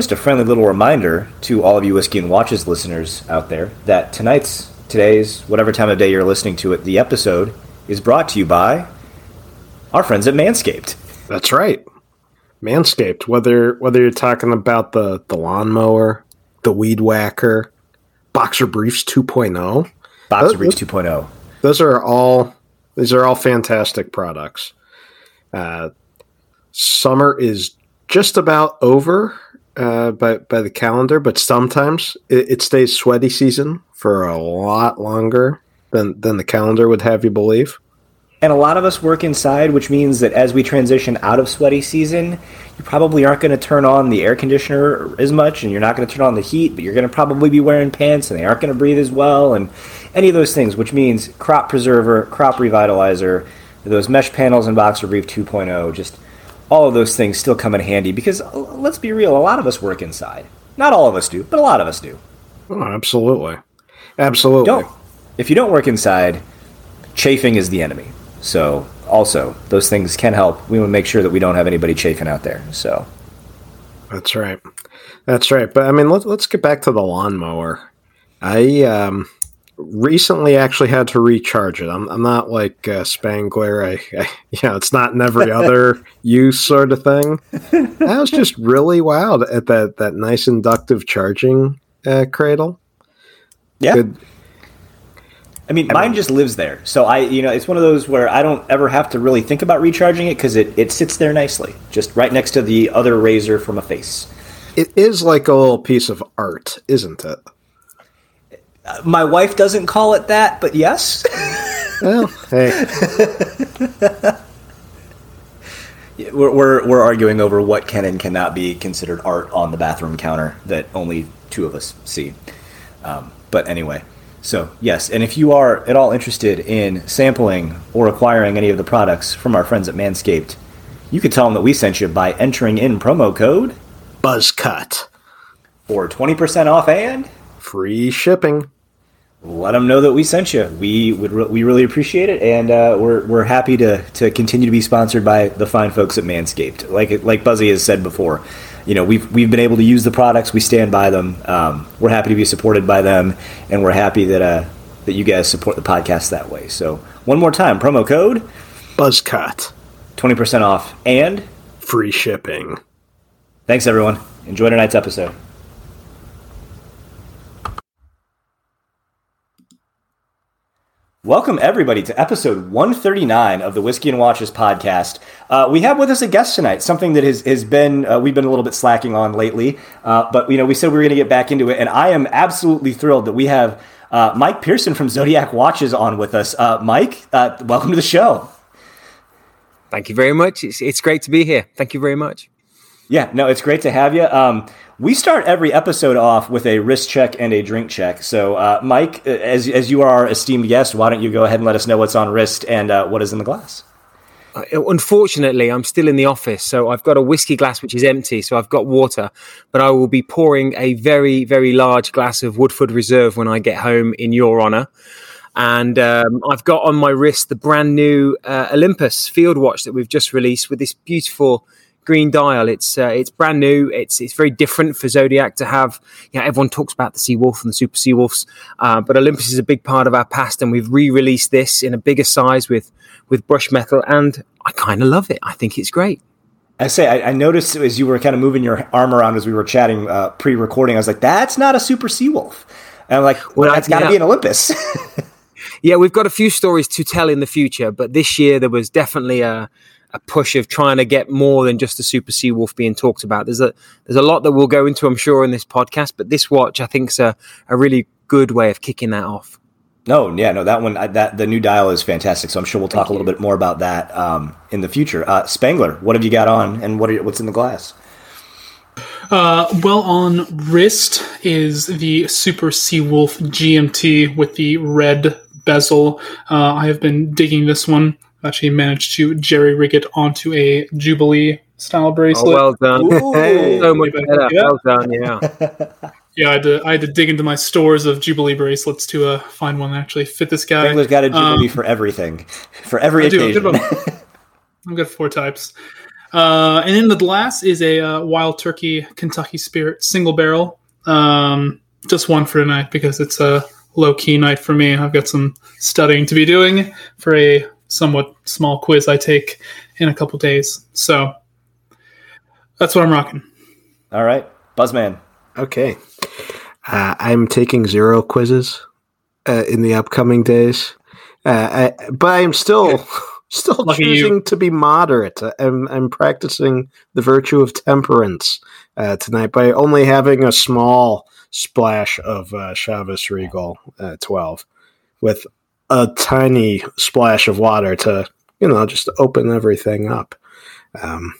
Just a friendly little reminder to all of you Whiskey and Watches listeners out there that tonight's, today's, whatever time of day you're listening to it, the episode is brought to you by our friends at Manscaped. That's right. Manscaped, whether whether you're talking about the, the lawnmower, the weed whacker, Boxer Briefs 2.0. Boxer Those- Briefs 2.0. Those are all these are all fantastic products. Uh, summer is just about over uh, by by the calendar, but sometimes it, it stays sweaty season for a lot longer than than the calendar would have you believe. And a lot of us work inside, which means that as we transition out of sweaty season, you probably aren't going to turn on the air conditioner as much, and you're not going to turn on the heat, but you're going to probably be wearing pants, and they aren't going to breathe as well, and any of those things, which means crop preserver, crop revitalizer, those mesh panels in Boxer Brief 2.0, just all of those things still come in handy because uh, let's be real, a lot of us work inside. Not all of us do, but a lot of us do. Oh, absolutely, absolutely. Don't. If you don't work inside, chafing is the enemy. So, also, those things can help. We want to make sure that we don't have anybody chafing out there. So, That's right. That's right. But I mean, let's let's get back to the lawnmower. I um, recently actually had to recharge it. I'm, I'm not like uh, Spangler. I, I you know, it's not in every other use sort of thing. I was just really wild at that that nice inductive charging uh, cradle. yeah. Good. I mean, mine just lives there. So, I, you know, it's one of those where I don't ever have to really think about recharging it because it, it sits there nicely, just right next to the other razor from a face. It is like a little piece of art, isn't it? My wife doesn't call it that, but yes. Well, hey, we're, we're, we're arguing over what can and cannot be considered art on the bathroom counter that only two of us see. Um, but anyway, so yes, and if you are at all interested in sampling or acquiring any of the products from our friends at Manscaped, you could tell them that we sent you by entering in promo code buzz cut, for 20% off and free shipping. let them know that we sent you. We would re- we really appreciate it, and uh, we're we're happy to to continue to be sponsored by the fine folks at Manscaped. Like like Buzzy has said before, you know we've we've been able to use the products. We stand by them. Um, we're happy to be supported by them, and we're happy that uh, that you guys support the podcast that way. So one more time, promo code Buzzcut, twenty percent off, and free shipping. thanks everyone. Enjoy tonight's episode. Welcome, everybody, to episode 139 of the Whiskey and Watches podcast. Uh, we have with us a guest tonight, something that has, has been, uh, we've been a little bit slacking on lately, uh, but, you know, we said we were going to get back into it, and I am absolutely thrilled that we have uh, Mike Pearson from Zodiac Watches on with us. Uh, Mike, uh, welcome to the show. Thank you very much. It's, it's great to be here. Thank you very much. Yeah, no, it's great to have you. Um, we start every episode off with a wrist check and a drink check. So, uh, Mike, uh, as, as you are our esteemed guest, why don't you go ahead and let us know what's on wrist and uh, what is in the glass? Uh, Unfortunately, I'm still in the office, so I've got a whiskey glass which is empty, so I've got water, but I will be pouring a very, very large glass of Woodford Reserve when I get home in your honour. And um, I've got on my wrist the brand new uh, Olympus field watch that we've just released with this beautiful green dial. It's uh, it's brand new. It's it's very different for Zodiac to have. You know, everyone talks about the Seawolf and the Super Seawolves, uh, but Olympus is a big part of our past, and we've re-released this in a bigger size with with brush metal, and I kind of love it. I think it's great. I say, I, I noticed as you were kind of moving your arm around as we were chatting uh, pre-recording, I was like, "That's not a Super Seawolf," and I'm like, "Well, Well, that's got to yeah. be an Olympus." Yeah, we've got a few stories to tell in the future, but this year there was definitely a, a push of trying to get more than just the Super Seawolf being talked about. There's a there's a lot that we'll go into, I'm sure, in this podcast, but this watch I think is a, a really good way of kicking that off. No, yeah, no, that one, I, that the new dial is fantastic. So I'm sure we'll talk a little bit more about that um, in the future. Uh, Spangler, what have you got on, and what are, what's in the glass? Uh, well, on wrist is the Super Seawolf GMT with the red bezel. Uh, I have been digging this one. Actually, managed to jerry rig it onto a Jubilee style bracelet. Oh, bracelet. well done. Ooh. so much better. Yeah. Well done, yeah. yeah, I had, to, I had to dig into my stores of Jubilee bracelets to uh, find one that actually fit this guy. Spangler's got a Um, Jubilee for everything, for every I do. occasion. I've got, I've got four types. Uh, and in the glass is a uh, Wild Turkey Kentucky Spirit single barrel. Um, just one for tonight because it's a low key night for me. I've got some studying to be doing for a somewhat small quiz I take in a couple days. So that's what I'm rocking. All right, Buzzman. Okay. Uh, I'm taking zero quizzes uh, in the upcoming days, uh, I, but I'm still still Lucky choosing you. to be moderate. I'm, I'm practicing the virtue of temperance uh, tonight by only having a small splash of uh, Chivas Regal uh, 12 with a tiny splash of water to, you know, just open everything up. Um,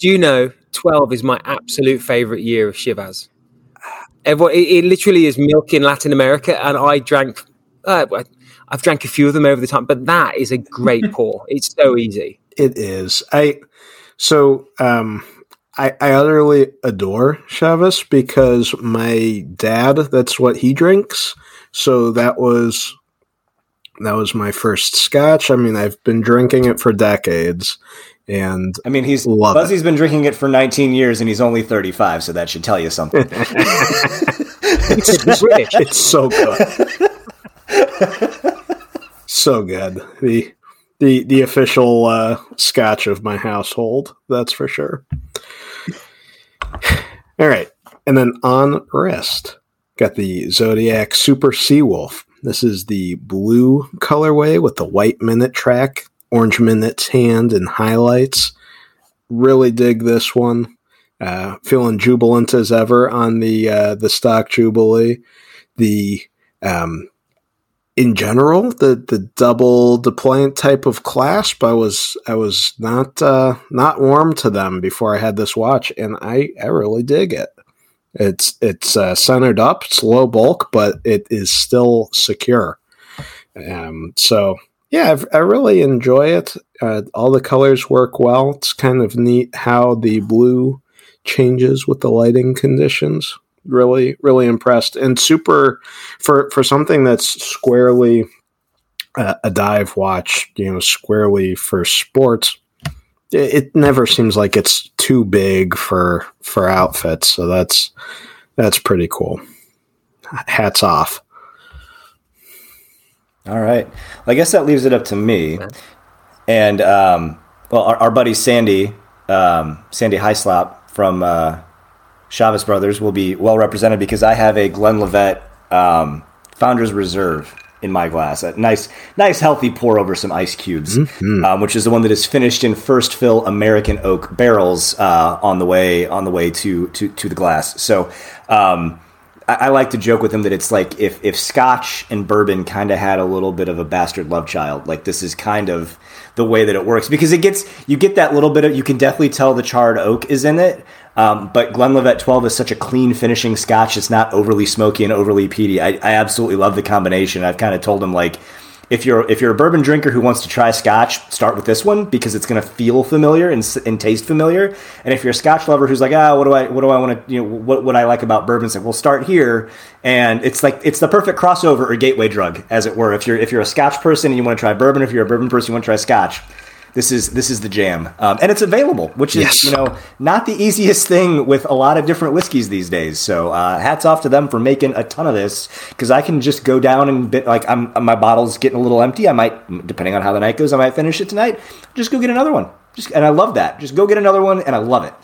Do you know 12 is my absolute favorite year of Chivas? Everyone, it, it literally is milk in Latin America, and I drank. Uh, I've drank a few of them over the time, but that is a great pour. It's so easy. It is. I so um I, I utterly adore Chivas because my dad that's what he drinks. So that was that was my first scotch. I mean, I've been drinking it for decades and I mean, he's Love it. Buzzy's been drinking it for 19 years, and he's only 35, so that should tell you something. It's British. it's so good. so good. The the the official uh, scotch of my household, that's for sure. All right. And then on wrist, got the Zodiac Super Seawolf. This is the blue colorway with the white minute track, orange minutes hand and highlights. Really dig this one. Uh, feeling jubilant as ever on the uh, the stock jubilee. The um, in general, the the double deployant type of clasp, I was I was not uh, not warm to them before I had this watch, and I I really dig it. It's it's uh, centered up, it's low bulk, but it is still secure. Um, so yeah, I've, I really enjoy it. Uh, all the colors work well. It's kind of neat how the blue changes with the lighting conditions. Really, really impressed and super for for something that's squarely uh, a dive watch. You know, squarely for sports. It, never seems like it's too big for for outfits. So that's that's pretty cool. Hats off. All right. Well, I guess that leaves it up to me. And um, well, our, our buddy Sandy, um, Sandy Hyslop from uh, Chivas Brothers, will be well represented because I have a Glenlivet um, Founders Reserve in my glass. A nice, nice, healthy pour over some ice cubes, um, which is the one that is finished in first fill American oak barrels uh, on the way on the way to to, to the glass. So. Um, I, I like to joke with him that it's like if if Scotch and bourbon kind of had a little bit of a bastard love child. Like this is kind of the way that it works because it gets you get that little bit of you can definitely tell the charred oak is in it. Um, but Glenlivet 12 is such a clean finishing Scotch. It's not overly smoky and overly peaty. I, I absolutely love the combination. I've kind of told him like if you're if you're a bourbon drinker who wants to try Scotch, start with this one because it's going to feel familiar and, and taste familiar. And if you're a Scotch lover who's like, ah, what do I what do I want to you know what what I like about bourbon? It's we'll start here, and it's like it's the perfect crossover or gateway drug, as it were. If you're if you're a Scotch person and you want to try bourbon, if you're a bourbon person you want to try Scotch. This is this is the jam, um, and it's available, which is Yes. you know not the easiest thing with a lot of different whiskeys these days. So uh, hats off to them for making a ton of this because I can just go down and bit, like I'm my bottle's getting a little empty. I might, depending on how the night goes, I might finish it tonight. Just go get another one. Just and I love that. Just go get another one, and I love it.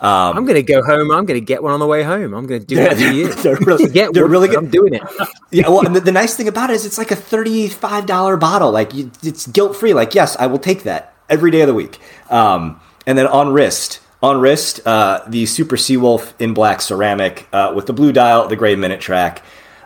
I'm going to go home. I'm going to get one on the way home. I'm going to do every year. they're really, Get they're one, really good. I'm doing it. Yeah, well, and the, the nice thing about it is it's like a thirty-five dollar bottle. Like you, it's guilt-free. Like yes, I will take that every day of the week. Um, and then on wrist, on wrist, uh, the Super Seawolf in black ceramic uh, with the blue dial, the gray minute track.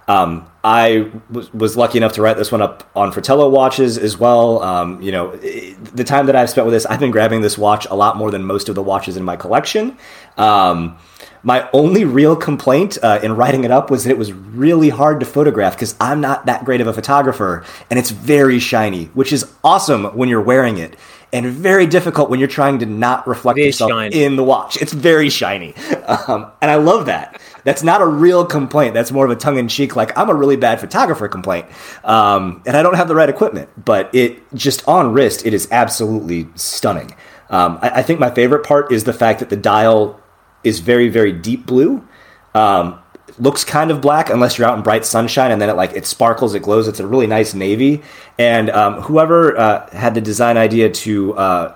Um, I was, was lucky enough to write this one up on Fratello watches as well. Um, you know, i- the time that I've spent with this, I've been grabbing this watch a lot more than most of the watches in my collection. Um, my only real complaint uh, in writing it up was that it was really hard to photograph because I'm not that great of a photographer, and it's very shiny, which is awesome when you're wearing it, and very difficult when you're trying to not reflect yourself shiny. in the watch. It's very shiny, um, and I love that. That's not a real complaint. That's more of a tongue in cheek, like I'm a really bad photographer complaint, um, and I don't have the right equipment. But it just on wrist, it is absolutely stunning. Um, I, I, think my favorite part is the fact that the dial is very, very deep blue. Um, looks kind of black unless you're out in bright sunshine, and then it like it sparkles, it glows. It's a really nice navy. And um, whoever uh, had the design idea to uh,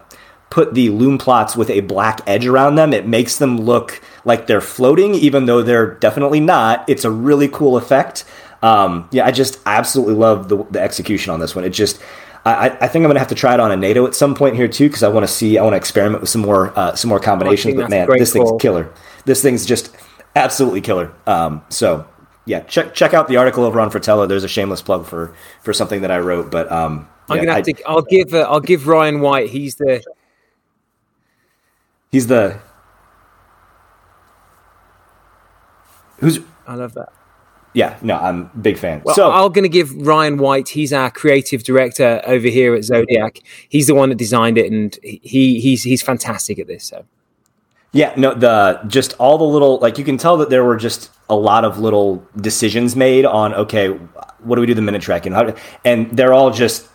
put the lume plots with a black edge around them, it makes them look like they're floating, even though they're definitely not. It's a really cool effect. Um, yeah, I just absolutely love the, the execution on this one. It just I, I, think I'm gonna have to try it on a NATO at some point here too because I want to see I want to experiment with some more uh, some more combinations. But man, this thing's killer. This thing's just absolutely killer. Um, so yeah, check check out the article over on Fratello. There's a shameless plug for for something that I wrote, but um, I'm yeah, gonna have I, to. I'll give uh, I'll give Ryan White. He's the he's the who's. I love that. Yeah, no, I'm a big fan. Well, so I'm going to give Ryan White. He's our creative director over here at Zodiac. He's the one that designed it, and he he's he's fantastic at this. So yeah, no, the just all the little like you can tell that there were just a lot of little decisions made on okay, what do we do the minute tracking? How, and they're all just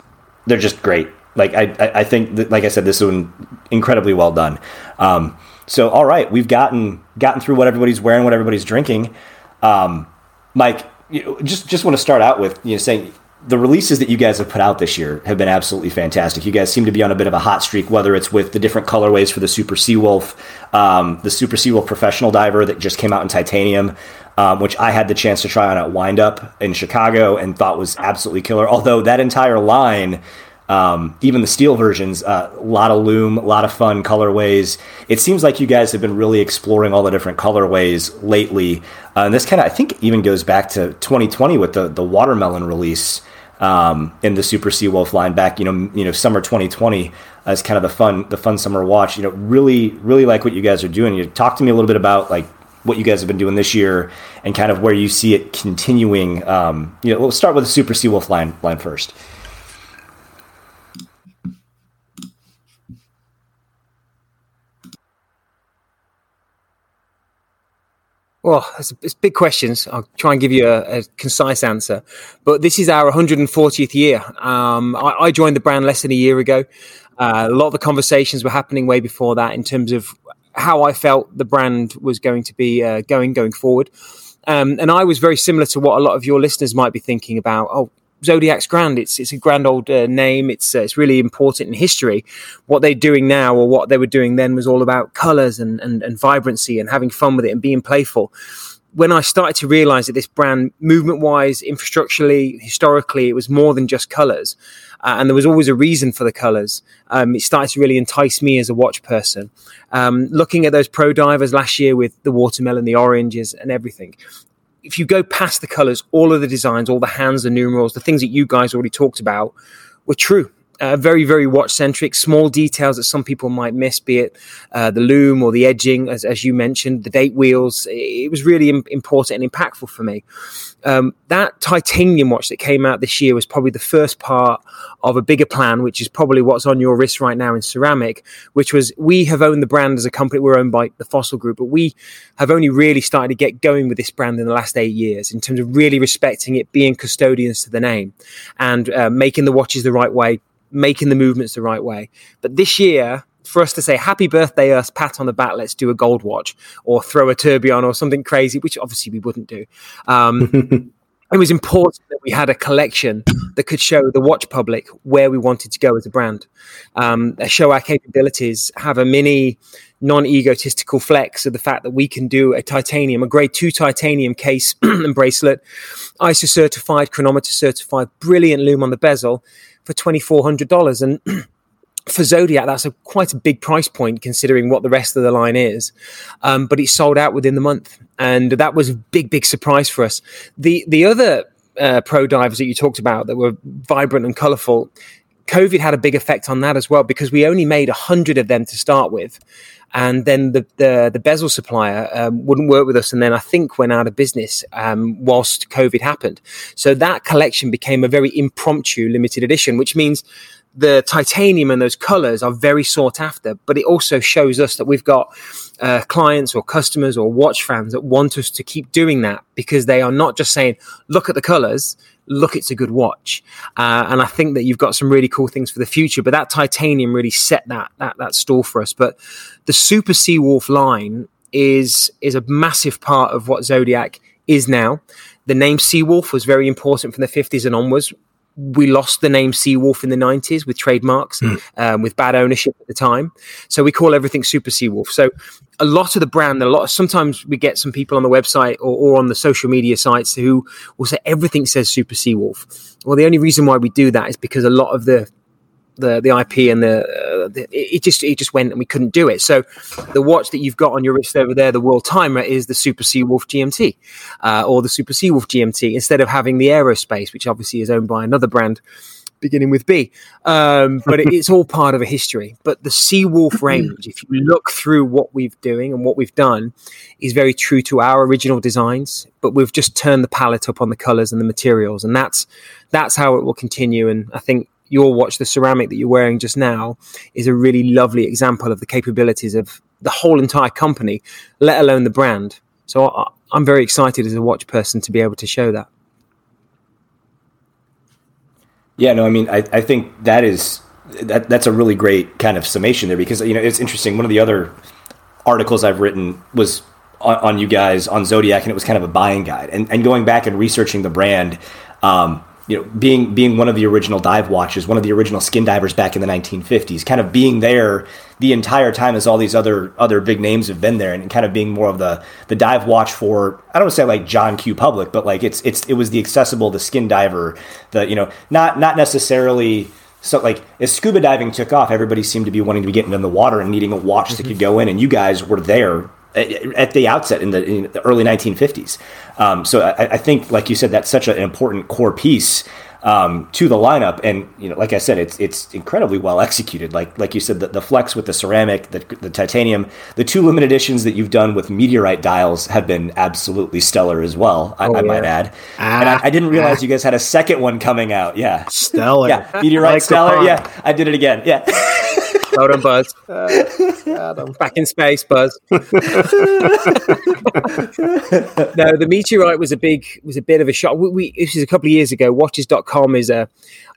they're just great. Like I I think that, like I said, this one incredibly well done. Um, so all right, we've gotten gotten through what everybody's wearing, what everybody's drinking. Um, Mike, you know, just just want to start out with you know saying the releases that you guys have put out this year have been absolutely fantastic. You guys seem to be on a bit of a hot streak, whether it's with the different colorways for the Super Seawolf, um, the Super Seawolf Professional Diver that just came out in titanium, um, which I had the chance to try on at Windup in Chicago and thought was absolutely killer. Although that entire line um, even the steel versions, uh, a lot of lume, a lot of fun colorways. It seems like you guys have been really exploring all the different colorways lately, uh, and this kind of I think even goes back to 2020 with the the watermelon release um, in the Super Seawolf line back, you know, you know, summer 2020 as kind of the fun the fun summer watch. You know, really really like what you guys are doing. You talk to me a little bit about like what you guys have been doing this year and kind of where you see it continuing. Um, you know, we'll start with the Super Seawolf line line first. Well, it's, it's, big questions. I'll try and give you a, a concise answer. But this is our 140th year. Um, I, I, joined the brand less than a year ago. Uh, a lot of the conversations were happening way before that in terms of how I felt the brand was going to be uh, going going forward. Um, and I was very similar to what a lot of your listeners might be thinking about. Oh, Zodiac's grand. It's it's a grand old uh, name. It's uh, it's really important in history. What they're doing now, or what they were doing then, was all about colors and, and and vibrancy and having fun with it and being playful. When I started to realize that this brand, movement wise, infrastructurally, historically, it was more than just colors, uh, and there was always a reason for the colors. Um, it started to really entice me as a watch person. Um, looking at those pro divers last year with the watermelon, the oranges, and everything, if you go past the colors, all of the designs, all the hands, the numerals, the things that you guys already talked about were true. Uh, very, very watch centric, small details that some people might miss, be it uh, the lume or the edging, as, as you mentioned, the date wheels. It was really Im- important and impactful for me um, that titanium watch that came out this year was probably the first part of a bigger plan, which is probably what's on your wrist right now in ceramic, which was we have owned the brand as a company. We're owned by the Fossil Group, but we have only really started to get going with this brand in the last eight years in terms of really respecting it, being custodians to the name, and uh, making the watches the right way, making the movements the right way. But this year, for us to say happy birthday us pat on the back let's do a gold watch or throw a tourbillon or something crazy which obviously we wouldn't do um, it was important that we had a collection that could show the watch public where we wanted to go as a brand um, show our capabilities have a mini non-egotistical flex of the fact that we can do a titanium a grade 2 titanium case and bracelet iso certified chronometer certified brilliant lume on the bezel for $2400 and for Zodiac, that's a quite a big price point considering what the rest of the line is. Um, but it sold out within the month, and that was a big, big surprise for us. The the other uh, pro divers that you talked about that were vibrant and colourful, COVID had a big effect on that as well because we only made a hundred of them to start with, and then the the, the bezel supplier um, wouldn't work with us, and then I think went out of business um, whilst COVID happened. So that collection became a very impromptu limited edition, which means the titanium and those colors are very sought after, but it also shows us that we've got uh, clients or customers or watch fans that want us to keep doing that because they are not just saying, look at the colors, look, it's a good watch. Uh, and I think that you've got some really cool things for the future, but that titanium really set that, that, that store for us. But the Super Seawolf line is, is a massive part of what Zodiac is now. The name Seawolf was very important from the 50s and onwards we lost the name Seawolf in the 90s with trademarks, mm. um, with bad ownership at the time. So we call everything Super Seawolf. So a lot of the brand, a lot. Of, sometimes we get some people on the website or, or on the social media sites who will say everything says Super Seawolf. Well, the only reason why we do that is because a lot of the the the IP and the, uh, the, it just it just went and we couldn't do it. So the watch that you've got on your wrist over there, the World Timer, is the Super Seawolf GMT uh, or the Super Seawolf GMT instead of having the Aerospace, which obviously is owned by another brand beginning with B. Um, but it, it's all part of a history. But the Seawolf range, if you look through what we've doing and what we've done, is very true to our original designs. But we've just turned the palette up on the colors and the materials, and that's that's how it will continue. And I think your watch, the ceramic that you're wearing just now, is a really lovely example of the capabilities of the whole entire company, let alone the brand. So I, I'm very excited as a watch person to be able to show that. Yeah, no, I mean, I, I think that is that that's a really great kind of summation there because you know it's interesting. One of the other articles I've written was on, on you guys on Zodiac, and it was kind of a buying guide. And, and going back and researching the brand, um, you know, being being one of the original dive watches, one of the original skin divers back in the 1950s, kind of being there the entire time as all these other other big names have been there, and kind of being more of the the dive watch for I don't want to say like John Q. Public, but like it's it's it was the accessible, the skin diver, the you know not not necessarily. So like as scuba diving took off, everybody seemed to be wanting to be getting in the water and needing a watch mm-hmm. that could go in, and you guys were there at the outset in the, in the early 1950s. Um, so I, I, think, like you said, that's such an important core piece um, to the lineup. And you know, like I said, it's it's incredibly well executed. Like like you said, the, the flex with the ceramic, the, the titanium, the two limited editions that you've done with meteorite dials have been absolutely stellar as well. I, oh, I yeah. might add. Ah, and I, I, didn't realize ah. you guys had a second one coming out. Yeah, stellar. Yeah, meteorite like stellar. Yeah, I did it again. Yeah. Well done, Buzz. Uh, Back in space, Buzz. no, the meteorite was a big, was a bit of a shock. We, we this is a couple of years ago. Watches.com is a,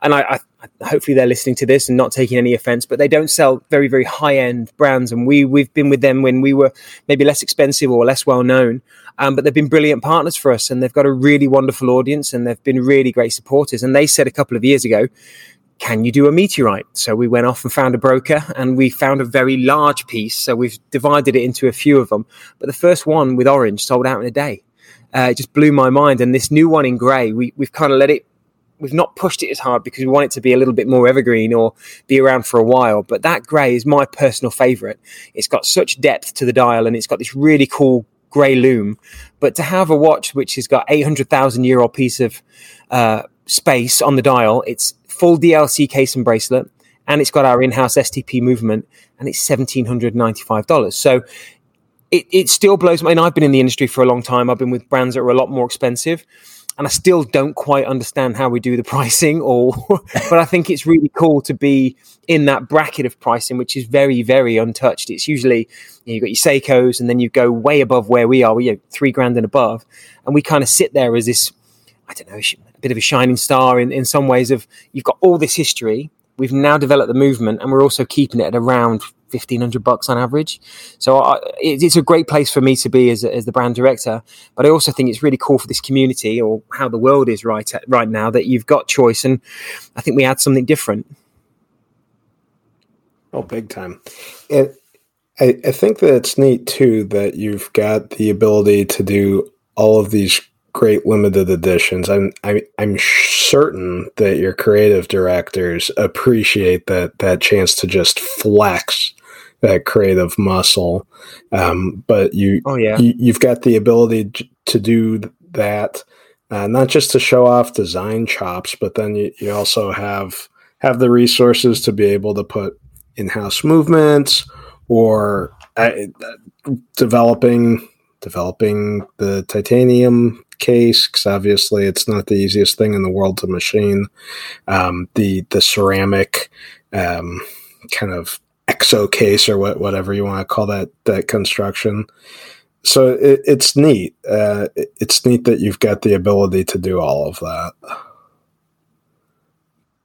and I, I, hopefully they're listening to this and not taking any offense, but they don't sell very, very high end brands, and we we've been with them when we were maybe less expensive or less well known. Um, but they've been brilliant partners for us, and they've got a really wonderful audience, and they've been really great supporters. And they said a couple of years ago can you do a meteorite? So we went off and found a broker and we found a very large piece. So we've divided it into a few of them. But the first one with orange sold out in a day. Uh, it just blew my mind. And this new one in grey, we, we've kind of let it, we've not pushed it as hard because we want it to be a little bit more evergreen or be around for a while. But that grey is my personal favourite. It's got such depth to the dial and it's got this really cool grey lume. But to have a watch which has got 800,000 year old piece of uh, space on the dial, it's full DLC case and bracelet, and it's got our in-house STP movement, and it's seventeen hundred ninety-five dollars. So it, it still blows. I mean, I've been in the industry for a long time. I've been with brands that are a lot more expensive, and I still don't quite understand how we do the pricing. Or, but I think it's really cool to be in that bracket of pricing, which is very, very untouched. It's usually you know, you've got your Seikos, and then you go way above where we are. We are three grand and above, and we kind of sit there as this. I don't know bit of a shining star in, in some ways of you've got all this history. We've now developed the movement and we're also keeping it at around 1500 bucks on average. So I, it, it's a great place for me to be as, as the brand director. But I also think it's really cool for this community or how the world is right at, right now that you've got choice. And I think we add something different. Oh, big time. I, I think that it's neat too that you've got the ability to do all of these great limited editions. I'm I'm I'm certain that your creative directors appreciate that that chance to just flex that creative muscle. Um, but you, oh yeah, you, have got the ability to do that, uh, not just to show off design chops, but then you, you also have have the resources to be able to put in-house movements or uh, developing developing the titanium case because obviously it's not the easiest thing in the world to machine. Um, the the ceramic um, kind of exo case or what, whatever you want to call that that construction. So it, it's neat. Uh, it's neat that you've got the ability to do all of that.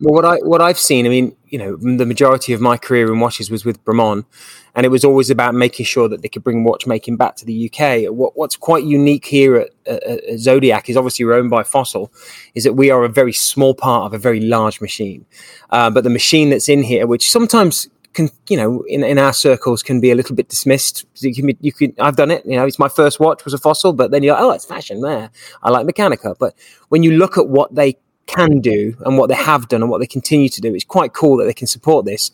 Well, what I what I've seen, I mean, you know, the majority of my career in watches was with Bremont, and it was always about making sure that they could bring watchmaking back to the UK. What, what's quite unique here at, at, at, Zodiac is obviously we're owned by Fossil, is that we are a very small part of a very large machine, uh, but the machine that's in here, which sometimes can you know in, in our circles can be a little bit dismissed. You can, you can I've done it. You know, it's my first watch was a fossil, but then you're like, oh, it's fashion there. I like Mechanica, but when you look at what they can do and what they have done and what they continue to do. It's quite cool that they can support this.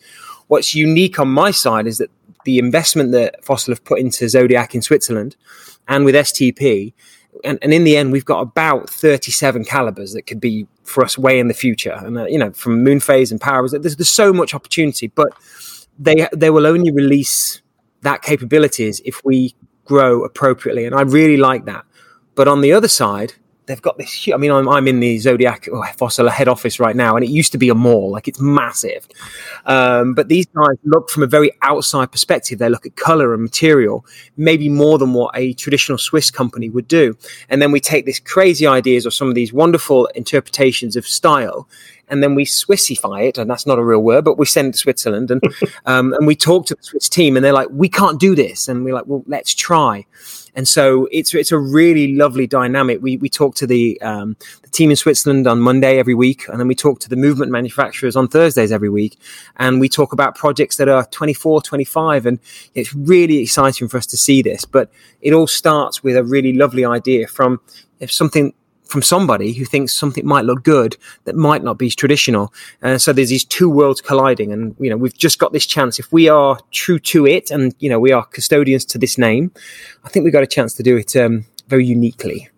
What's unique on my side is that the investment that Fossil have put into Zodiac in Switzerland and with STP, and, and in the end, we've got about 37 calibers that could be for us way in the future. And, uh, you know, from moon phase and power, there's, there's so much opportunity, but they, they will only release that capabilities if we grow appropriately. And I really like that. But on the other side, they've got this. Huge, I mean, I'm, I'm in the Zodiac oh, Fossil head office right now, and it used to be a mall, like it's massive. Um, but these guys look from a very outside perspective. They look at color and material, maybe more than what a traditional Swiss company would do. And then we take these crazy ideas or some of these wonderful interpretations of style, and then we Swissify it, and that's not a real word, but we send it to Switzerland, and um, and we talk to the Swiss team, and they're like, we can't do this, and we're like, well, let's try. And so it's it's a really lovely dynamic. We we talk to the um, the team in Switzerland on Monday every week, and then we talk to the movement manufacturers on Thursdays every week, and we talk about projects that are 24, 25, and it's really exciting for us to see this. But it all starts with a really lovely idea from if something from somebody who thinks something might look good that might not be traditional. Uh, so there's these two worlds colliding, and you know we've just got this chance. If we are true to it, and you know we are custodians to this name, I think we've got a chance to do it um, very uniquely.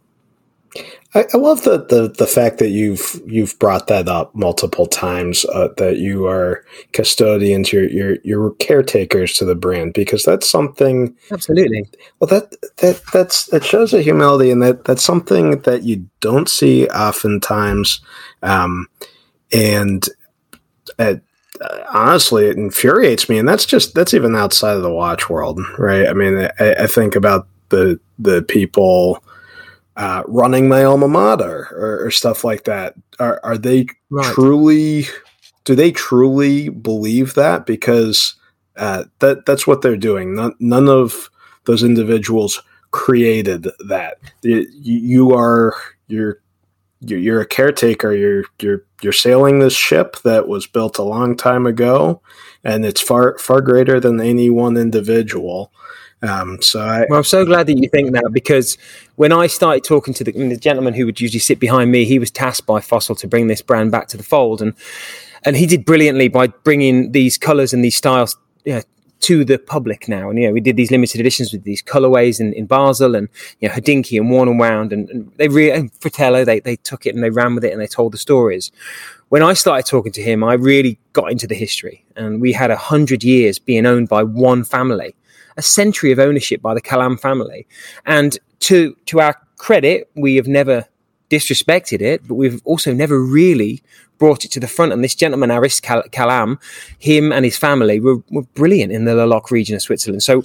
I, I, love the, the the fact that you've you've brought that up multiple times. Uh, that you are custodians, you're, you're you're caretakers to the brand because that's something. Absolutely. Well, that that that's that shows a humility, and that that's something that you don't see oftentimes. Um, and at, uh, honestly, it infuriates me, and that's just that's even outside of the watch world, right? I mean, I, I think about the the people uh, running my alma mater or, or, stuff like that. Are, are they right. truly? Do they truly believe that? Because uh, that that's what they're doing. None, none of those individuals created that. You, you are you're you're a caretaker. You're you're you're sailing this ship that was built a long time ago, and it's far far greater than any one individual. Um, so I, well, I'm so glad that you think that because when I started talking to the, the, gentleman who would usually sit behind me, he was tasked by Fossil to bring this brand back to the fold, and and he did brilliantly by bringing these colours and these styles you know, to the public now. And you know, we did these limited editions with these colorways in, in Basel and you know Hodinkee and Worn and Wound, and, and they really and Fratello they they took it and they ran with it and they told the stories. When I started talking to him, I really got into the history, and we had a hundred years being owned by one family a century of ownership by the Calame family. And to to our credit, we have never disrespected it, but we've also never really brought it to the front. And this gentleman, Aris Calame, him and his family were, were brilliant in the Le Locle region of Switzerland. So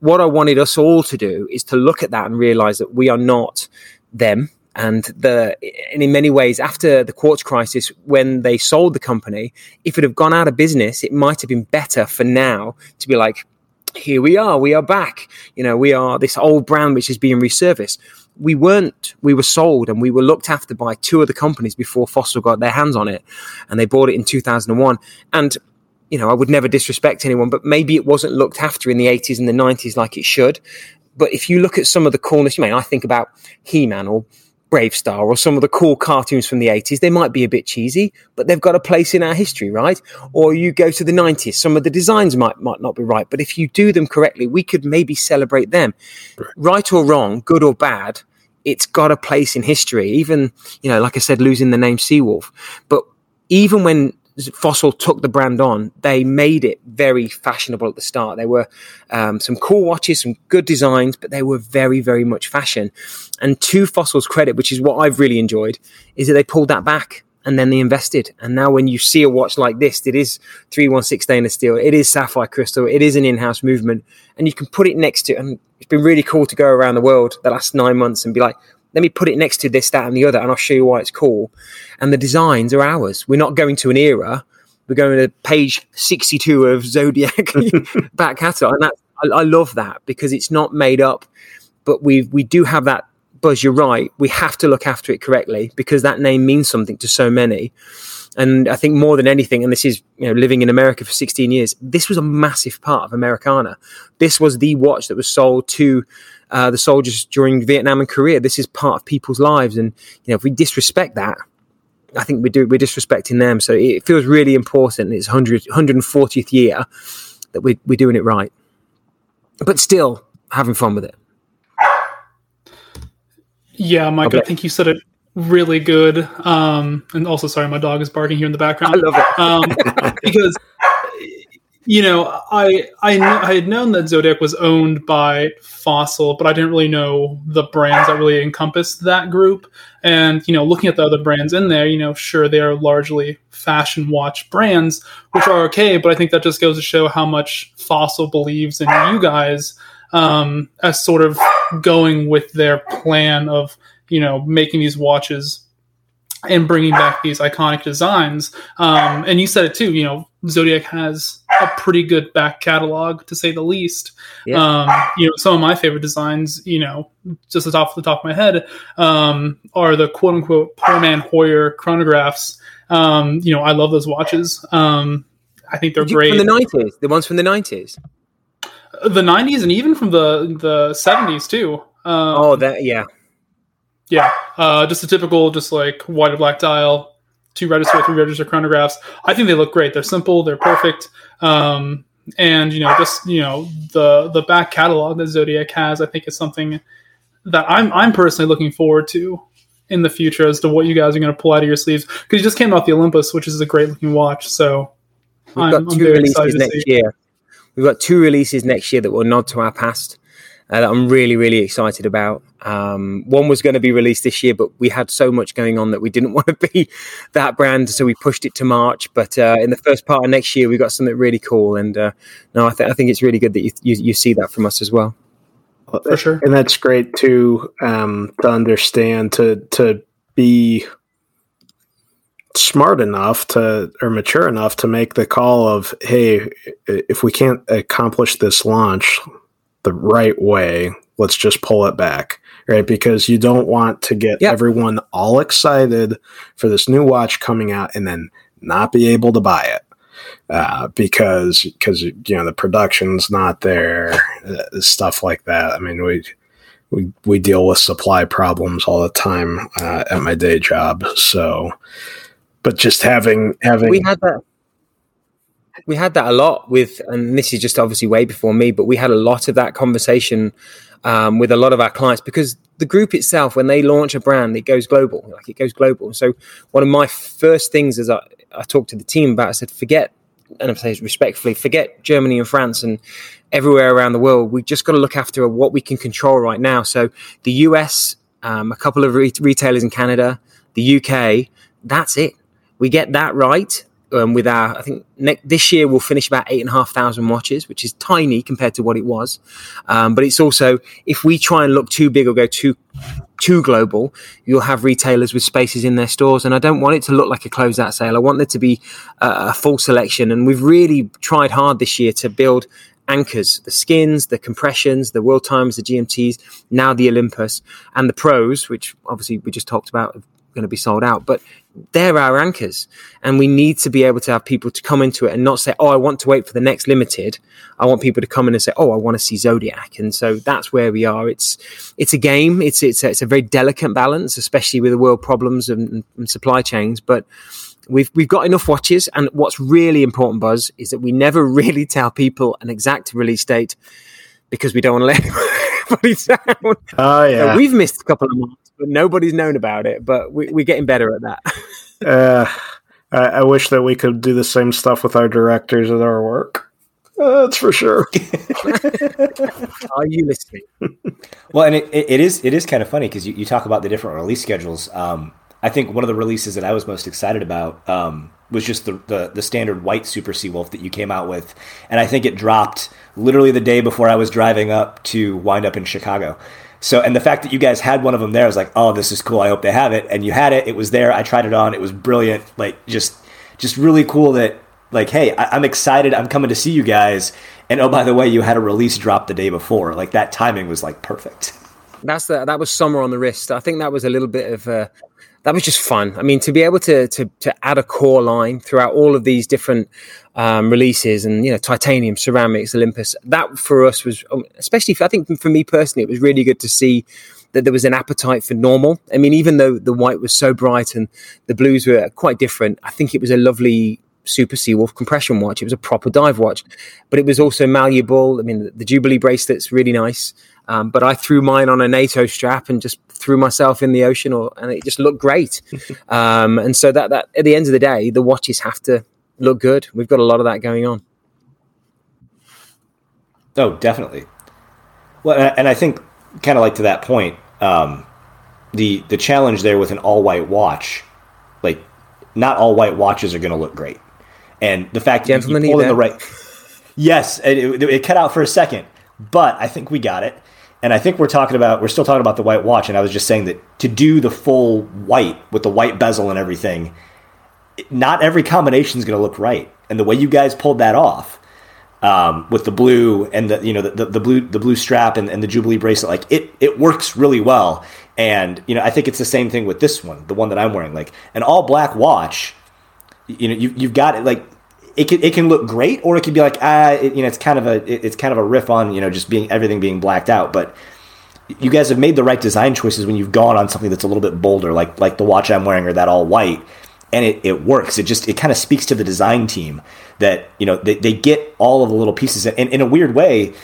what I wanted us all to do is to look at that and realize that we are not them. And the and in many ways, after the quartz crisis, when they sold the company, if it had gone out of business, it might have been better for now to be like, here we are, we are back. You know, we are this old brand which is being resurfaced. We weren't, we were sold and we were looked after by two other companies before Fossil got their hands on it. And they bought it in 2001. And, you know, I would never disrespect anyone, but maybe it wasn't looked after in the 80s and the 90s like it should. But if you look at some of the coolness, you mean, I think about He Man or BraveStarr or some of the cool cartoons from the 80s, they might be a bit cheesy, but they've got a place in our history, right? Or you go to the 90s, some of the designs might, might not be right, but if you do them correctly, we could maybe celebrate them. Right, right or wrong, good or bad, it's got a place in history. Even, you know, like I said, losing the name Seawolf. But even when Fossil took the brand on, they made it very fashionable at the start. There were um, some cool watches, some good designs, but they were very, very much fashion. And to Fossil's credit, which is what I've really enjoyed, is that they pulled that back and then they invested. And now when you see a watch like this, it is 316 stainless steel, it is sapphire crystal, it is an in-house movement, and you can put it next to, and it's been really cool to go around the world the last nine months and be like, let me put it next to this, that, and the other, and I'll show you why it's cool. And the designs are ours. We're not going to an era. We're going to page 62 of Zodiac back catalog. And that's, I, I love that because it's not made up, but we we do have that buzz. You're right. We have to look after it correctly because that name means something to so many. And I think more than anything, and this is you know living in America for 16 years, this was a massive part of Americana. This was the watch that was sold to uh, the soldiers during Vietnam and Korea. This is part of people's lives, and you know if we disrespect that, I think we do we're disrespecting them. So it feels really important. It's 100, 140th year that we we're doing it right, but still having fun with it. Yeah, Mike, I think you said it really good. Um, and also, sorry, my dog is barking here in the background. I love it. um, because you know I I kn- I had known that Zodiac was owned by Fossil, but I didn't really know the brands that really encompassed that group. And you know, looking at the other brands in there, you know, sure they are largely fashion watch brands, which are okay, but I think that just goes to show how much Fossil believes in you guys um, as sort of going with their plan of you know making these watches and bringing back these iconic designs. Um, and you said it too. You know, Zodiac has a pretty good back catalog, to say the least. Yeah. Um, you know, some of my favorite designs, you know, just off the top of my head, um, are the quote unquote poor man Heuer chronographs. Um, you know, I love those watches. Um, I think they're you- great. from the nineties, the ones from the nineties. the 90s and even from the the 70s too. Um, Oh, that yeah. Yeah, uh, just a typical, just like white or black dial, two register, three register chronographs. I think they look great. They're simple. They're perfect. Um, and you know, just you know, the the back catalog that Zodiac has, I think is something that I'm I'm personally looking forward to in the future as to what you guys are going to pull out of your sleeves because you just came off the Olympus, which is a great looking watch. So We've I'm- got I'm two very releases next year. We've got two releases next year that will nod to our past. Uh, that I'm really, really excited about. Um, one was going to be released this year, but we had so much going on that we didn't want to be that brand, so we pushed it to March. But uh, in the first part of next year, we got something really cool, and uh, no, I, th- I think it's really good that you, you you see that from us as well. For sure. and that's great too um, to understand to to be smart enough to or mature enough to make the call of hey if we can't accomplish this launch the right way let's just pull it back right because you don't want to get Yeah. everyone all excited for this new watch coming out and then not be able to buy it uh, because because you know the production's not there uh, stuff like that i mean we we we deal with supply problems all the time uh, at my day job. So, but just having having we had that we had that a lot with and this is just obviously way before me but we had a lot of that conversation um, with a lot of our clients because the group itself when they launch a brand it goes global like it goes global. So one of my first things as i, I talked to the team about i said forget and i say respectfully forget germany and france and everywhere around the world. We just got to look after what we can control right now. So the us um, a couple of re- retailers in canada the uk that's it. We get that right um, with our i think ne- this year we'll finish about eight and a half thousand watches which is tiny compared to what it was. Um, but it's also if we try and look too big or go too too global you'll have retailers with spaces in their stores. And i don't want it to look like a closeout sale. I want there to be a, a full selection. And we've really tried hard this year to build anchors the skins the compressions the world times the gmts now the olympus and the pros which obviously we just talked about are going to be sold out. But they're our anchors and we need to be able to have people to come into it and not say oh i want to wait for the next limited. I want people to come in and say oh i want to see zodiac and so that's where we are. It's it's a game. It's it's a, it's a very delicate balance especially with the world problems and, and supply chains. But we've we've got enough watches and what's really important buzz is that we never really tell people an exact release date because we don't want to let anybody down. Oh yeah. We've missed a couple of months but nobody's known about it but we, we're getting better at that uh, I, I wish that we could do the same stuff with our directors at our work. Uh, that's for sure. Are you listening? Well, and it, it is it is kind of funny because you, you talk about the different release schedules. Um, I think one of the releases that I was most excited about um, was just the, the, the standard white Super Seawolf that you came out with, and I think it dropped literally the day before I was driving up to wind up in Chicago. So, and the fact that you guys had one of them there, I was like, oh, this is cool. I hope they have it. And you had it. It was there. I tried it on. It was brilliant. Like, just, just really cool that, like, hey, I, I'm excited. I'm coming to see you guys. And oh, by the way, you had a release drop the day before. Like that timing was like perfect. That's the that was summer on the wrist. I think that was a little bit of uh, that was just fun. I mean, to be able to to to add a core line throughout all of these different um, releases, and you know, titanium, ceramics, Olympus. That for us was, um, especially for, I think for me personally, it was really good to see that there was an appetite for normal. I mean, even though the white was so bright and the blues were quite different, I think it was a lovely Super Seawolf compression watch. It was a proper dive watch, but it was also malleable. I mean, the, the Jubilee bracelet's really nice. Um, but I threw mine on a NATO strap and just threw myself in the ocean, or, and it just looked great. um, and so that that at the end of the day, the watches have to look good. We've got a lot of that going on. Oh, definitely. Well, and I think kind of like to that point, um, the the challenge there with an all white watch, like not all white watches are going to look great, and the fact that you pulled in the right, yes, it, it, it cut out for a second, but I think we got it, and I think we're talking about we're still talking about the white watch, and I was just saying that to do the full white with the white bezel and everything, not every combination is going to look right, and the way you guys pulled that off um, with the blue and the you know the, the, the blue the blue strap and, and the Jubilee bracelet, like it it works really well. And you know, I think it's the same thing with this one, the one that I'm wearing, like an all black watch. You know, you you've got it like it can it can look great, or it could be like ah, it, you know, it's kind of a it, it's kind of a riff on you know just being everything being blacked out, but. You guys have made the right design choices when you've gone on something that's a little bit bolder, like like the watch I'm wearing or that all white, and it, it works. It just it kind of speaks to the design team that you know they, they get all of the little pieces. And in a weird way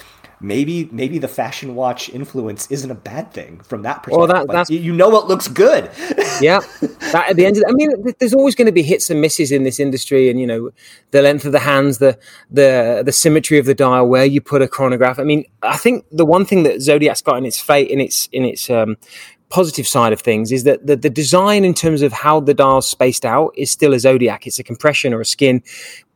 maybe maybe the fashion watch influence isn't a bad thing from that perspective Well, that- Like, that's- you know it looks good. Yeah. That at the end of the, i mean there's always going to be hits and misses in this industry and you know the length of the hands the the the symmetry of the dial where you put a chronograph. I mean i think the one thing that zodiac's got in its fate in its in its um positive side of things is that the, the design in terms of how the dial's spaced out is still a zodiac it's a compression or a skin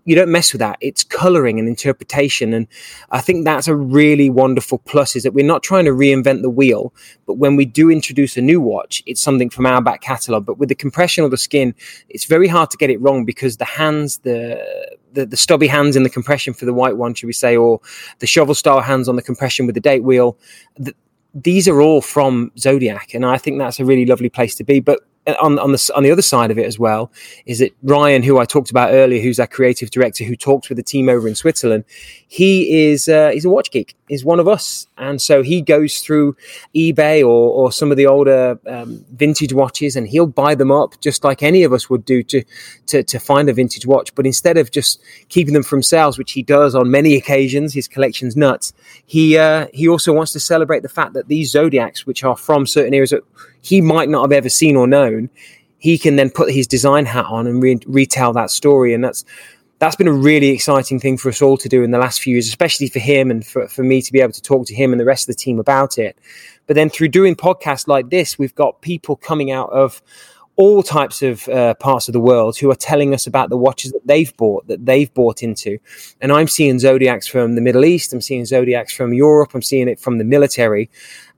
you don't mess with that. It's coloring and interpretation. And I think that's a really wonderful plus is that we're not trying to reinvent the wheel, but when we do introduce a new watch, it's something from our back catalogue. But with the compression or the skin, it's very hard to get it wrong because the hands, the the, the stubby hands in the compression for the white one, should we say, or the shovel style hands on the compression with the date wheel, these are all from Zodiac, and I think that's a really lovely place to be. But on on the on the other side of it as well is that Ryan, who I talked about earlier, who's our creative director, who talks with the team over in Switzerland, he is uh, he's a watch geek. He's one of us, and so he goes through eBay or or some of the older um, vintage watches, and he'll buy them up just like any of us would do to to to find a vintage watch. But instead of just keeping them for himself, which he does on many occasions, his collection's nuts. He uh, he also wants to celebrate the fact that these zodiacs, which are from certain that he might not have ever seen or known, he can then put his design hat on and re- retell that story, and that's that's been a really exciting thing for us all to do in the last few years, especially for him and for, for me to be able to talk to him and the rest of the team about it. But then through doing podcasts like this, we've got people coming out of all types of uh, parts of the world who are telling us about the watches that they've bought, that they've bought into. And I'm seeing zodiacs from the Middle East, I'm seeing zodiacs from Europe, I'm seeing it from the military.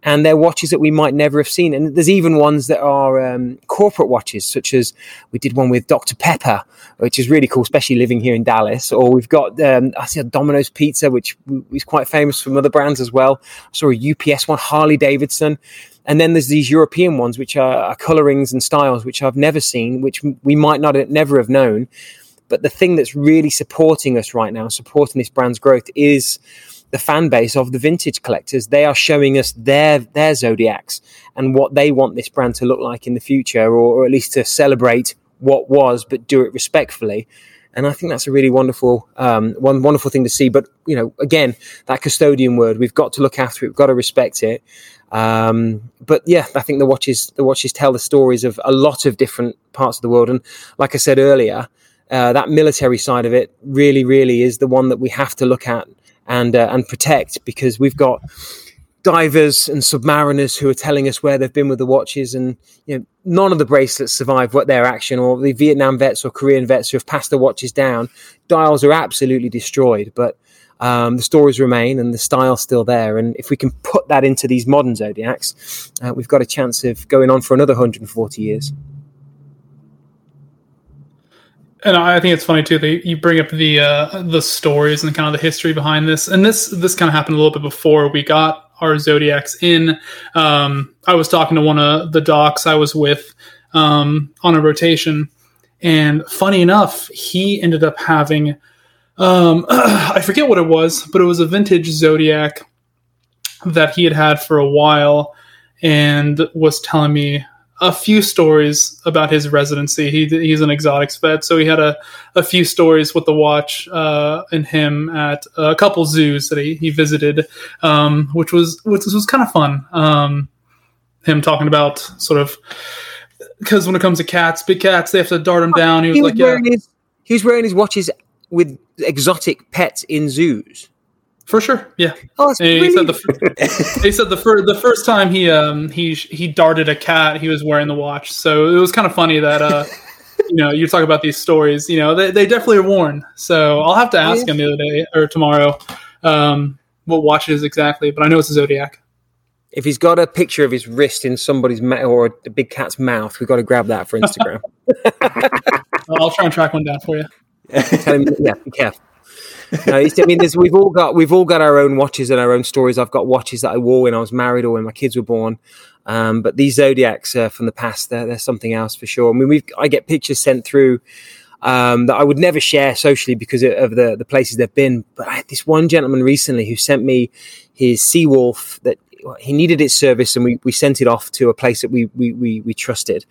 And they're watches that we might never have seen. And there's even ones that are um, corporate watches, such as we did one with Dr. Pepper, which is really cool, especially living here in Dallas. Or we've got, um, I see a Domino's Pizza, which is quite famous from other brands as well. I saw a UPS one, Harley Davidson. And then there's these European ones, which are, are colorings and styles, which I've never seen, which we might not never have known. But the thing that's really supporting us right now, supporting this brand's growth, is the fan base of the vintage collectors. They are showing us their their zodiacs and what they want this brand to look like in the future, or, or at least to celebrate what was, but do it respectfully. And I think that's a really wonderful, um, one wonderful thing to see. But you know, again, that custodian word, we've got to look after it. We've got to respect it. Um, but yeah, I think the watches the watches tell the stories of a lot of different parts of the world. And like I said earlier, uh, that military side of it really, really is the one that we have to look at and uh, and protect because we've got divers and submariners who are telling us where they've been with the watches and you know none of the bracelets survive what their action or the Vietnam vets or Korean vets who have passed the watches down. Dials are absolutely destroyed but um, the stories remain and the style's still there. And if we can put that into these modern zodiacs uh, we've got a chance of going on for another 140 years. And I think it's funny too that you bring up the uh, the stories and kind of the history behind this. And this this kind of happened a little bit before we got our zodiacs in. Um, I was talking to one of the docs I was with um, on a rotation, and funny enough, he ended up having um, I forget what it was, but it was a vintage zodiac that he had had for a while, and was telling me a few stories about his residency. He, he's an exotics vet, so he had a, a few stories with the watch uh, and him at a couple zoos that he, he visited, um, which was which was kind of fun. Um, him talking about sort of because when it comes to cats, big cats, they have to dart them down. He was, he was like, yeah. his, he was wearing his watches with exotic pets in zoos. For sure, yeah. Oh, he said the he said the first the first time he um he he darted a cat, he was wearing the watch. So it was kind of funny that uh you know you talk about these stories. You know they they definitely are worn. So I'll have to ask him the other day or tomorrow um what watch it is exactly. But I know it's a Zodiac. If he's got a picture of his wrist in somebody's mouth or a big cat's mouth, we've got to grab that for Instagram. I'll try and track one down for you. Him, yeah, be careful. No, I mean, we've all got we've all got our own watches and our own stories. I've got watches that I wore when I was married or when my kids were born. Um, but these zodiacs uh, from the past, they're, they're something else for sure. I mean, we've I get pictures sent through um, that I would never share socially because of- the the places they've been. But I had this one gentleman recently who sent me his Seawolf that he needed its service, and we, we sent it off to a place that we we we, we trusted.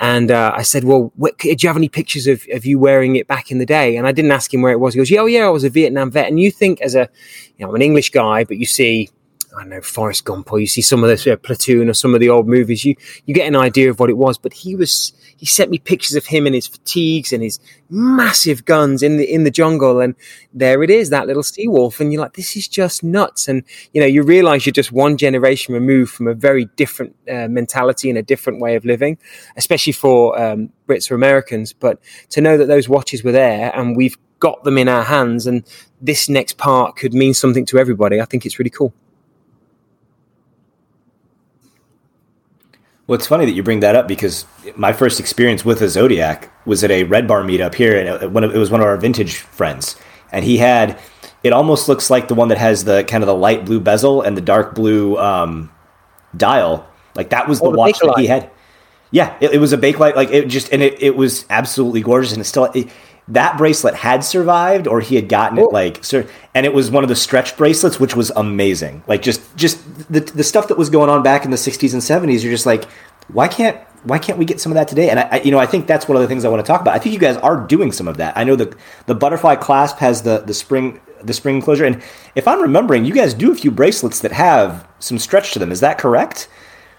And uh, I said, "Well, what, do you have any pictures of, of you wearing it back in the day?" And I didn't ask him where it was. He goes, "Yeah, oh, yeah, I was a Vietnam vet." And you think, as a you know, I'm an English guy, but you see. I don't know Forrest Gump, or you see some of this uh, Platoon or some of the old movies. You you get an idea of what it was. But he was he sent me pictures of him in his fatigues and his massive guns in the in the jungle, and there it is, that little sea wolf, and you're like, this is just nuts. And you know, you realize you're just one generation removed from a very different uh, mentality and a different way of living, especially for um, Brits or Americans. But to know that those watches were there and we've got them in our hands, and this next part could mean something to everybody, I think it's really cool. Well, it's funny that you bring that up because my first experience with a Zodiac was at a Red Bar meetup here, and it, one of, it was one of our vintage friends, and he had. It almost looks like the one that has the kind of the light blue bezel and the dark blue um, dial. Like that was Oh, the the watch that he had. Yeah, it, it was a Bakelite. Like it just, and it, it was absolutely gorgeous, and it still. It, that bracelet had survived, or he had gotten it like, and it was one of the stretch bracelets, which was amazing. Like just, just the the stuff that was going on back in the '60s and '70s. You're just like, why can't why can't we get some of that today? And I, I, you know, I think that's one of the things I want to talk about. I think you guys are doing some of that. I know the the butterfly clasp has the the spring the spring closure, and if I'm remembering, you guys do a few bracelets that have some stretch to them. Is that correct?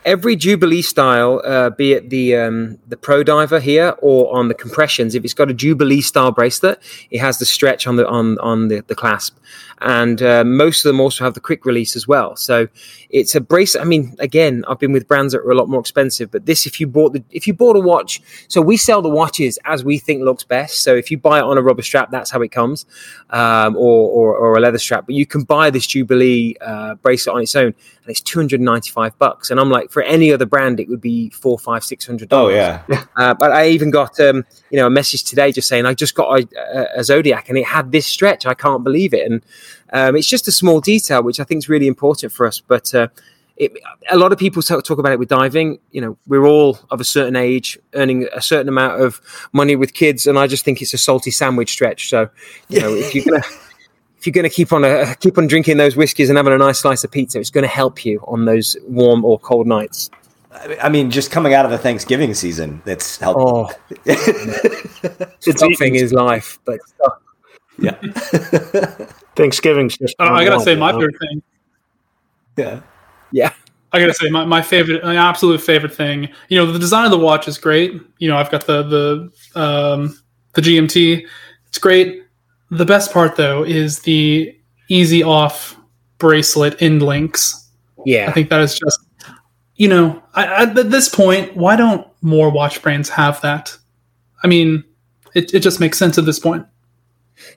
Every Jubilee style, uh, be it the um, the Pro Diver here or on the compressions, if it's got a Jubilee style bracelet, it has the stretch on the on on the, the clasp, and uh, most of them also have the quick release as well. So it's a bracelet. I mean, again, I've been with brands that are a lot more expensive, but this, if you bought the if you bought a watch, so we sell the watches as we think looks best. So if you buy it on a rubber strap, that's how it comes, um, or, or or a leather strap. But you can buy this Jubilee uh, bracelet on its own, and it's two hundred ninety five bucks. And I'm like, for any other brand, it would be four, five, six hundred. Oh, yeah, Uh, but I even got um, you know a message today just saying I just got a, a, Zodiac and it had this stretch. I can't believe it, and um, it's just a small detail which I think is really important for us. But uh, it, a lot of people talk, talk about it with diving. You know, we're all of a certain age, earning a certain amount of money with kids, and I just think it's a salty sandwich stretch. So you know, if you're gonna if you're going to keep on uh, keep on drinking those whiskies and having a nice slice of pizza, it's going to help you on those warm or cold nights. I mean, just coming out of the Thanksgiving season, that's helpful. Oh, stuffing is life, but Yeah, Thanksgiving's just. Uh, I gotta say, my know? favorite thing. yeah. yeah, I gotta say, my, my favorite, my absolute favorite thing. You know, the design of the watch is great. You know, I've got the the um, the GMT. It's great. The best part though is the easy off bracelet end links. Yeah, I think that is just, you know, I, at this point, why don't more watch brands have that? I mean, it, it just makes sense at this point.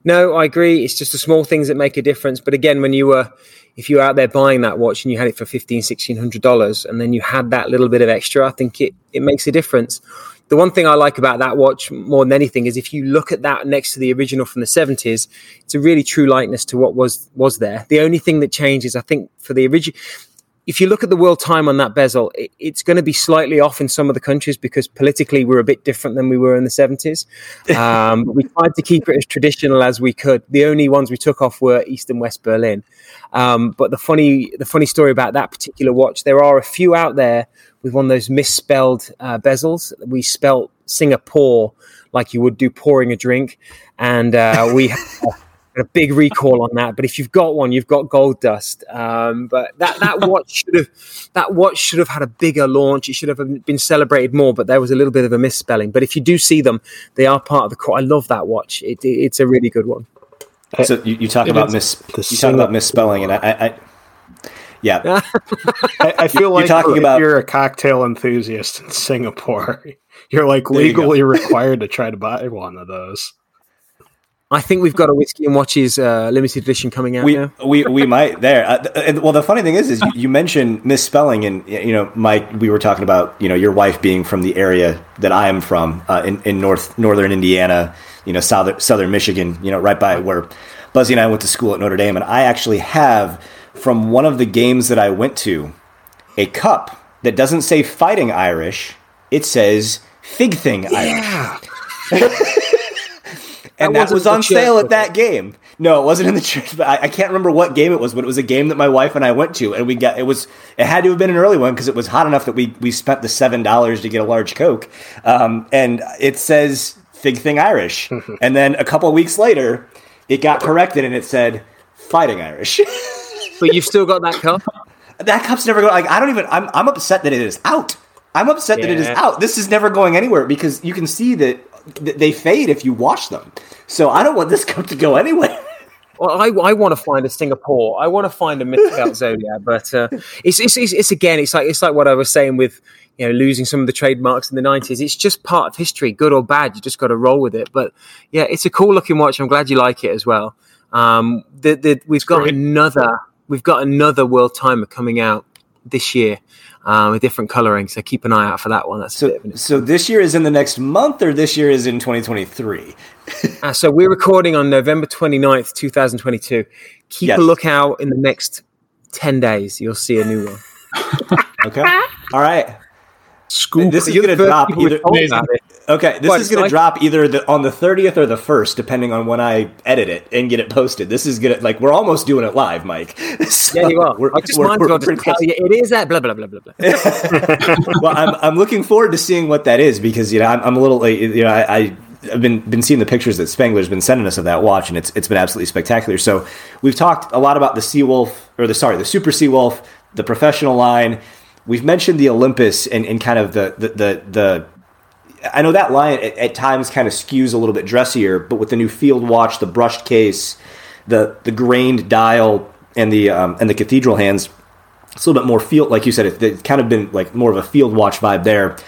No, I agree. It's just the small things that make a difference. But again, when you were, if you were out there buying that watch and you had it for fifteen, sixteen hundred dollars, and then you had that little bit of extra, I think it it makes a difference. The one thing I like about that watch more than anything is if you look at that next to the original from the seventies, it's a really true likeness to what was was there. The only thing that changes, I think, for the original if you look at the world time on that bezel, it, it's going to be slightly off in some of the countries because politically we're a bit different than we were in the 70s. Um, we tried to keep it as traditional as we could. The only ones we took off were East and West Berlin. Um, but the funny, the funny story about that particular watch, there are a few out there with one of those misspelled uh, bezels. We spelt Singapore like you would do pouring a drink, and uh, we a big recall on that. But if you've got one, you've got gold dust. Um, but that that watch should have that watch should have had a bigger launch. It should have been celebrated more. But there was a little bit of a misspelling. But if you do see them, they are part of the core. I love that watch. It, it, it's a really good one. So you, you talk it about mis you talk about misspelling, and I, I yeah, I, I, feel like you're talking about you're a cocktail enthusiast in Singapore. You're like legally required to try to buy one of those. I think we've got a whiskey and watches uh, limited edition coming out. We we, we might there. Uh, well, the funny thing is, is you, you, mentioned misspelling, and you know, Mike, we were talking about you know your wife being from the area that I am from uh, in in north northern Indiana, you know, southern southern Michigan, you know, right by where Buzzy and I went to school at Notre Dame, and I actually have from one of the games that I went to a cup that doesn't say Fighting Irish, it says Fig Thing Irish. Yeah. and that, that was on sale at that game. No, it wasn't in the church, but I, I, can't remember what game it was. But it was a game that my wife and I went to, and we got it was it had to have been an early one because it was hot enough that we we spent the seven dollars to get a large Coke. Um, and it says Fig Thing Irish, and then a couple weeks later, it got corrected and it said Fighting Irish. but you've still got that cup. that cup's never going. Like I don't even. I'm I'm upset that it is out. I'm upset yeah. that it is out. This is never going anywhere because you can see that they fade if you wash them. So I don't want this cup to go anywhere. Well, I, I want to find a Singapore. I want to find a Misspelled Zodiac, but uh, it's, it's, it's it's again, it's like it's like what I was saying with you know losing some of the trademarks in the nineties. It's just part of history, good or bad. You just got to roll with it. But yeah, it's a cool looking watch. I'm glad you like it as well. Um, the, the, we've got Great. another we've got another world timer coming out this year um, with different coloring. So keep an eye out for that one. That's so. So this year is in the next month, or this year is in 2023. uh, so we're recording on November 29th, 2022. Keep yes. a lookout in the next 10 days. You'll see a new one. okay. All right. Scoop. This is going to drop either. Okay, this is going to drop either the, on the 30th or the 1st, depending on when I edit it and get it posted. This is going to, like, we're almost doing it live, Mike. So yeah, you are. We're, I just we're, might as well just tell you it is that blah, blah, blah, blah, blah. well, I'm, I'm looking forward to seeing what that is because, you know, I'm, I'm a little, you know, I, I I've been been seeing the pictures that Spangler's been sending us of that watch, and it's it's been absolutely spectacular. So we've talked a lot about the Seawolf, or the sorry, the Super Seawolf, the professional line. We've mentioned the Olympus and, and kind of the the the, the I know that line at, at, times kind of skews a little bit dressier, but with the new field watch, the brushed case, the the grained dial, and the um, and the cathedral hands, it's a little bit more field, like you said, it, it's kind of been like more of a field watch vibe there.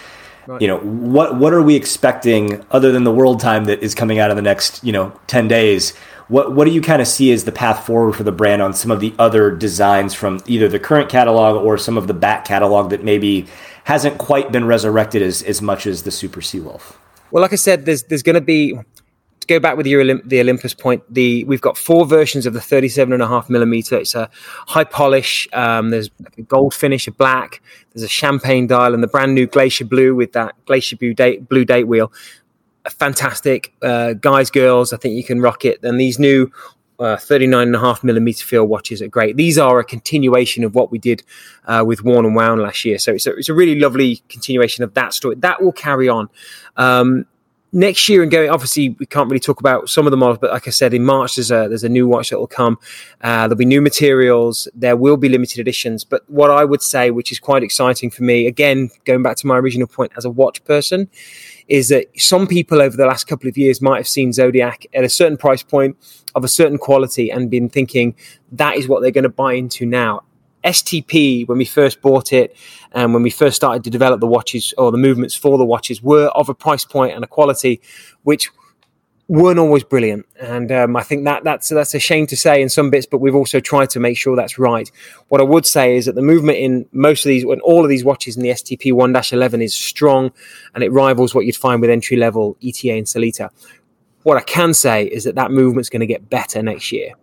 Right. You know what what are we expecting other than the world time that is coming out in the next you know ten days? What what do you kind of see as the path forward for the brand on some of the other designs from either the current catalog or some of the back catalog that maybe hasn't quite been resurrected as, as much as the Super Seawolf. Well, like I said, there's there's going to be to go back with your Olymp- the Olympus point. The we've got four versions of the 37 and a half millimeter. It's a high polish. Um, there's a gold finish, a black. There's a champagne dial, and the brand new Glacier Blue with that Glacier Blue date blue date wheel. Fantastic, uh, guys, girls. I think you can rock it. And these new uh, 39 and a half millimeter field watches are great. These are a continuation of what we did uh, with Worn and Wound last year. So it's a, it's a really lovely continuation of that story. That will carry on. Um, next year and going, obviously we can't really talk about some of the models, but like I said, in March there's a there's a new watch that will come. Uh, there'll be new materials. There will be limited editions. But what I would say, which is quite exciting for me, again going back to my original point as a watch person, is that some people over the last couple of years might have seen Zodiac at a certain price point of a certain quality and been thinking that is what they're going to buy into now. STP, when we first bought it and when we first started to develop the watches or the movements for the watches, were of a price point and a quality which weren't always brilliant. And um, I think that that's that's a shame to say in some bits, but we've also tried to make sure that's right. What I would say is that the movement in most of these, when all of these watches in the STP 1-11 is strong, and it rivals what you'd find with entry level ETA and Sellita. What I can say is that that movement's going to get better next year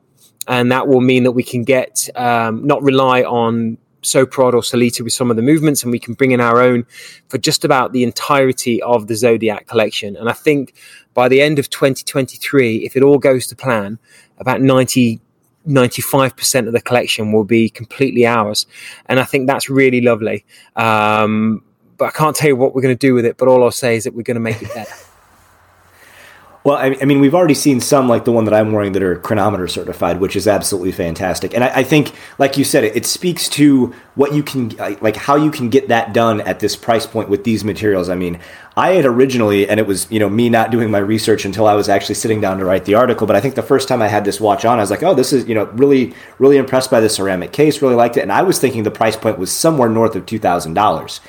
and that will mean that we can get um, not rely on Soprod or Sellita with some of the movements, and we can bring in our own for just about the entirety of the Zodiac collection. And I think by the end of 2023, if it all goes to plan, about 90 95% of the collection will be completely ours. And I think that's really lovely. Um, but I can't tell you what we're going to do with it, but all I'll say is that we're going to make it better. Well, I, I, mean, we've already seen some like the one that I'm wearing that are chronometer certified, which is absolutely fantastic. And I, I think, like you said, it, it, speaks to what you can, like how you can get that done at this price point with these materials. I mean, I had originally, and it was, you know, me not doing my research until I was actually sitting down to write the article. But I think the first time I had this watch on, I was like, oh, this is, you know, really, really impressed by the ceramic case, really liked it. And I was thinking the price point was somewhere north of $2,000.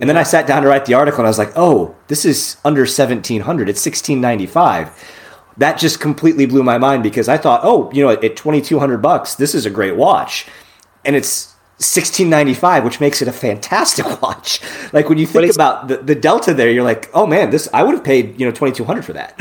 And then I sat down to write the article and I was like, oh, this is under 1700. It's 1695. That just completely blew my mind because I thought, oh, you know, at 2200 bucks, this is a great watch. And it's 1695 which makes it a fantastic watch like when you think about the, the delta there you're like oh man this i would have paid you know 2200 for that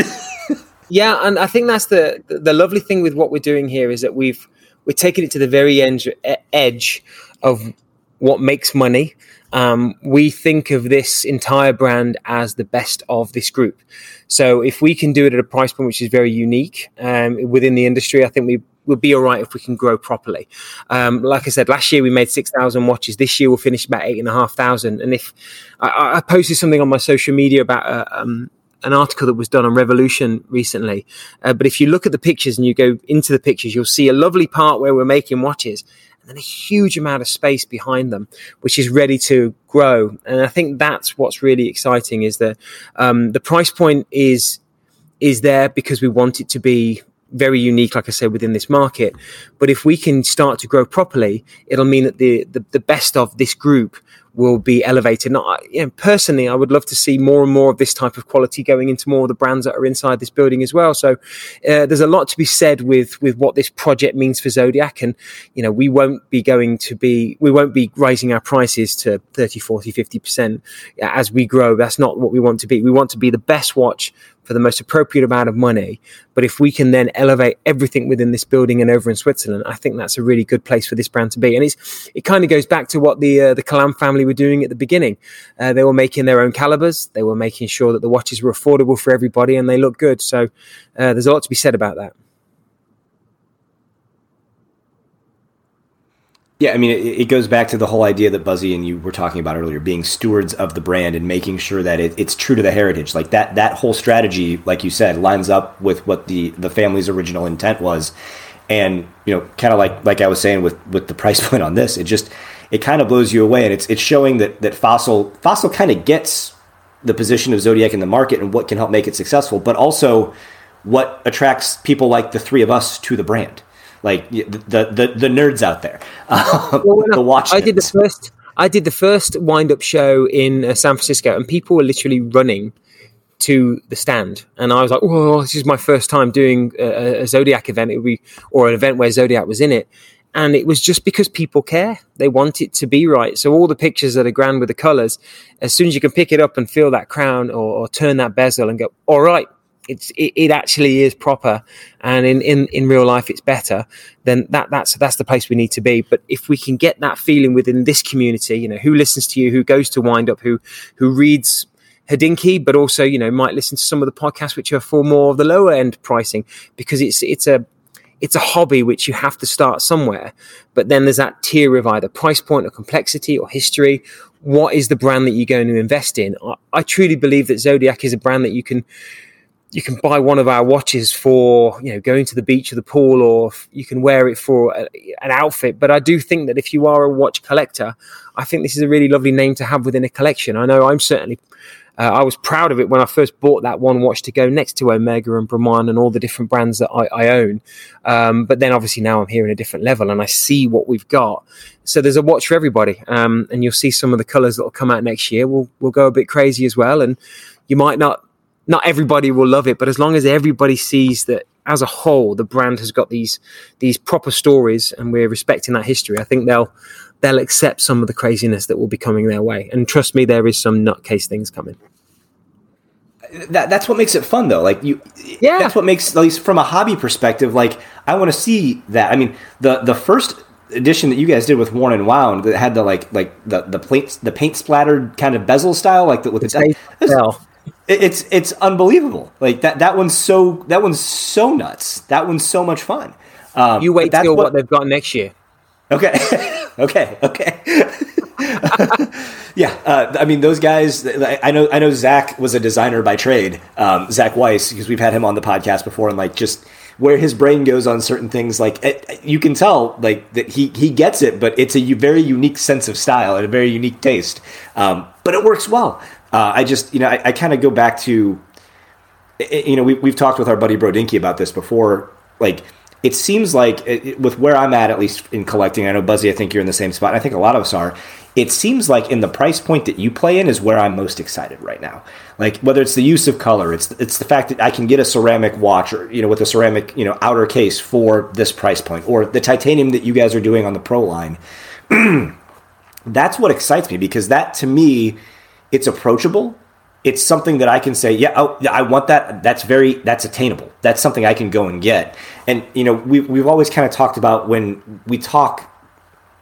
yeah and i think that's the the lovely thing with what we're doing here is that we've we're taking it to the very edge edge of what makes money um, we think of this entire brand as the best of this group. So if we can do it at a price point which is very unique um, within the industry, I think we will be all right if we can grow properly. Um, like I said, last year we made 6,000 watches. This year we'll finish about 8,500. And if I, I, posted something on my social media about uh, um, an article that was done on Revolution recently. Uh, but if you look at the pictures and you go into the pictures, you'll see a lovely part where we're making watches and then a huge amount of space behind them, which is ready to grow. And I think that's what's really exciting is that um, the price point is is there because we want it to be very unique, like I said, within this market. But if we can start to grow properly, it'll mean that the, the, the best of this group will be elevated. Not, you know, personally, I would love to see more and more of this type of quality going into more of the brands that are inside this building as well. So uh, there's a lot to be said with with what this project means for Zodiac, and you know, we won't be going to be we won't be raising our prices to 30, 40, 50 percent as we grow. That's not what we want to be. We want to be the best watch for the most appropriate amount of money. But if we can then elevate everything within this building and over in Switzerland, I think that's a really good place for this brand to be. And it's it kind of goes back to what the uh, the Calame family were doing at the beginning. Uh, they were making their own calibers. They were making sure that the watches were affordable for everybody and they look good. So uh, there's a lot to be said about that. Yeah, I mean, it, it, goes back to the whole idea that Buzzy and you were talking about earlier, being stewards of the brand and making sure that it, it's true to the heritage. Like that, that whole strategy, like you said, lines up with what the the family's original intent was. And you know, kind of like like I was saying with with the price point on this, it just it kind of blows you away, and it's it's showing that that Fossil Fossil kind of gets the position of Zodiac in the market and what can help make it successful, but also what attracts people like the three of us to the brand like the the the, nerds out there, well, the watch. I did the first. I did the first wind up show in uh, San Francisco, and people were literally running to the stand, and I was like, "Oh, this is my first time doing a, a Zodiac event. It would be or an event where Zodiac was in it." And it was just because people care. They want it to be right. So all the pictures that are grand with the colors, as soon as you can pick it up and feel that crown or, or turn that bezel and go, all right, it's it, it, actually is proper and in, in in real life it's better then that that's that's the place we need to be but if we can get that feeling within this community you know who listens to you who goes to wind up who who reads Hodinkee, but also you know might listen to some of the podcasts which are for more of the lower end pricing because it's it's a it's a hobby which you have to start somewhere. But then there's that tier of either price point or complexity or history. What is the brand that you're going to invest in? I, I truly believe that Zodiac is a brand that you can you can buy one of our watches for you know going to the beach or the pool or you can wear it for a, an outfit but i do think that if you are a watch collector i think this is a really lovely name to have within a collection i know i'm certainly uh, I was proud of it when I first bought that one watch to go next to Omega and Bremont and all the different brands that I, I own. Um, but then obviously now I'm here in a different level and I see what we've got. So there's a watch for everybody. Um, and you'll see some of the colors that will come out next year. We'll, we'll go a bit crazy as well. And you might not not everybody will love it, but as long as everybody sees that as a whole, the brand has got these these proper stories, and we're respecting that history, I think they'll they'll accept some of the craziness that will be coming their way. And trust me, there is some nutcase things coming. That, that's what makes it fun, though. Like you, yeah. That's what makes, at least from a hobby perspective, like I want to see that. I mean, the the first edition that you guys did with Worn and Wound that had the like like the the paint the paint splattered kind of bezel style, like the, with the, the it's it's unbelievable. Like that that one's so that one's so nuts. That one's so much fun. Um, you wait till what, what, they've got next year. Okay, okay, okay. yeah, uh, I mean those guys. I know I know Zach was a designer by trade. Um, Zach Weiss, because we've had him on the podcast before, and like just where his brain goes on certain things, like it, you can tell like that he he gets it, but it's a very unique sense of style and a very unique taste. Um, but it works well. Uh, I just, you know, I, I kind of go back to, you know, we, we've talked with our buddy Brodinky about this before. Like, it seems like it, with where I'm at, at least in collecting, I know Buzzy, I think you're in the same spot. I think a lot of us are. It seems like in the price point that you play in is where I'm most excited right now. Like whether it's the use of color, it's it's the fact that I can get a ceramic watch or you know with a ceramic you know outer case for this price point, or the titanium that you guys are doing on the Pro line. That's what excites me because that to me it's approachable. It's something that I can say, yeah, oh, I want that. That's very, that's attainable. That's something I can go and get. And, you know, we, we've always kind of talked about when we talk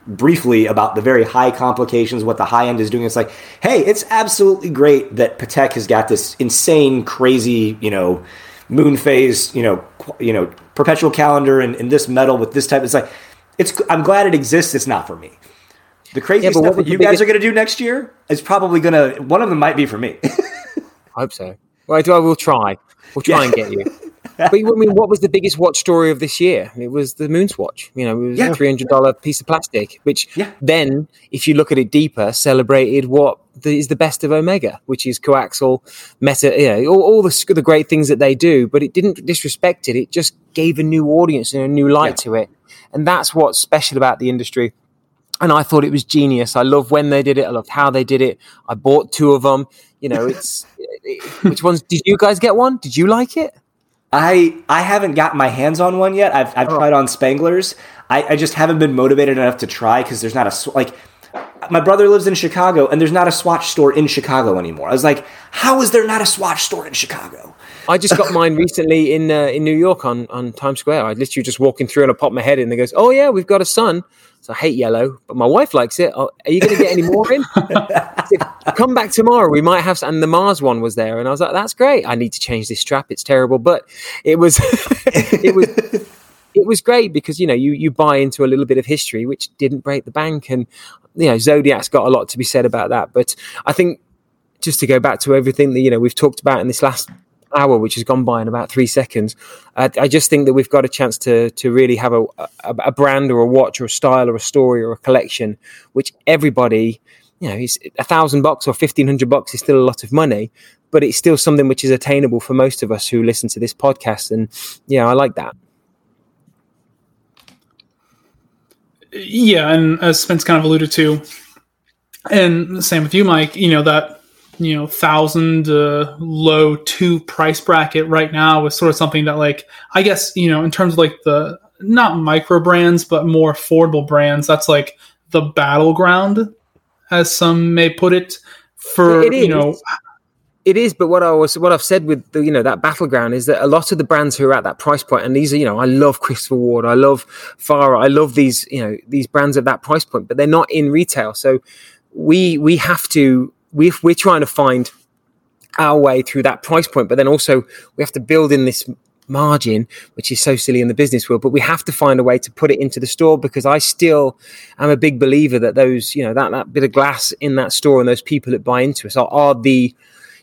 briefly about the very high complications, what the high end is doing. It's like, hey, it's absolutely great that Patek has got this insane, crazy, you know, moon phase, you know, you know, perpetual calendar and, and this metal with this type. It's like, it's. I'm glad it exists. It's not for me. The crazy yeah, stuff that you guys are going to do next year is probably going to. One of them might be for me. I hope so. Well, I will try. We'll try yeah. and get you. but I mean, what was the biggest watch story of this year? It was the Moonswatch. You know, it was yeah. a three hundred dollar piece of plastic, which yeah. then, if you look at it deeper, celebrated what the, is the best of Omega, which is coaxial, meta, you know, all, all the, the great things that they do. But it didn't disrespect it. It just gave a new audience and a new light to it, and that's what's special about the industry and I thought it was genius. I love when they did it. I loved how they did it. I bought two of them. You know, it's which ones did you guys get one? Did you like it? I I haven't got my hands on one yet. I've I've oh. tried on Spanglers. I, I just haven't been motivated enough to try because there's not a like. My brother lives in Chicago, and there's not a Swatch store in Chicago anymore. I was like, how is there not a Swatch store in Chicago? I just got mine recently in uh, in New York on, on Times Square. I literally just walking through and I popped my head in. And they goes, "Oh yeah, we've got a son." So I hate yellow, but my wife likes it. Oh, are you going to get any more in? said, Come back tomorrow. We might have. And the Mars one was there, and I was like, "That's great." I need to change this strap. It's terrible, but it was it was it was great because you know you you buy into a little bit of history, which didn't break the bank, and you know Zodiac's got a lot to be said about that. But I think just to go back to everything that you know we've talked about in this last hour, which has gone by in about three seconds. I, I just think that we've got a chance to to really have a, a, a brand or a watch or a style or a story or a collection, which everybody, you know, is a thousand bucks or fifteen hundred bucks is still a lot of money, but it's still something which is attainable for most of us who listen to this podcast. And yeah, I like that. Yeah, and as Spence kind of alluded to, and same with you, Mike. You know that you know thousand uh, low two price bracket right now is sort of something that like I guess you know in terms of like the not micro brands but more affordable brands that's like the battleground as some may put it for you know it is, but what I was, what I've said with the, you know, that battleground is that a lot of the brands who are at that price point, and these are, you know, I love Christopher Ward, I love Farer, I love these, you know, these brands at that price point, but they're not in retail. So we, we have to we we're trying to find our way through that price point, but then also we have to build in this margin, which is so silly in the business world. But we have to find a way to put it into the store because I still am a big believer that those, you know, that, that bit of glass in that store and those people that buy into us are, are the,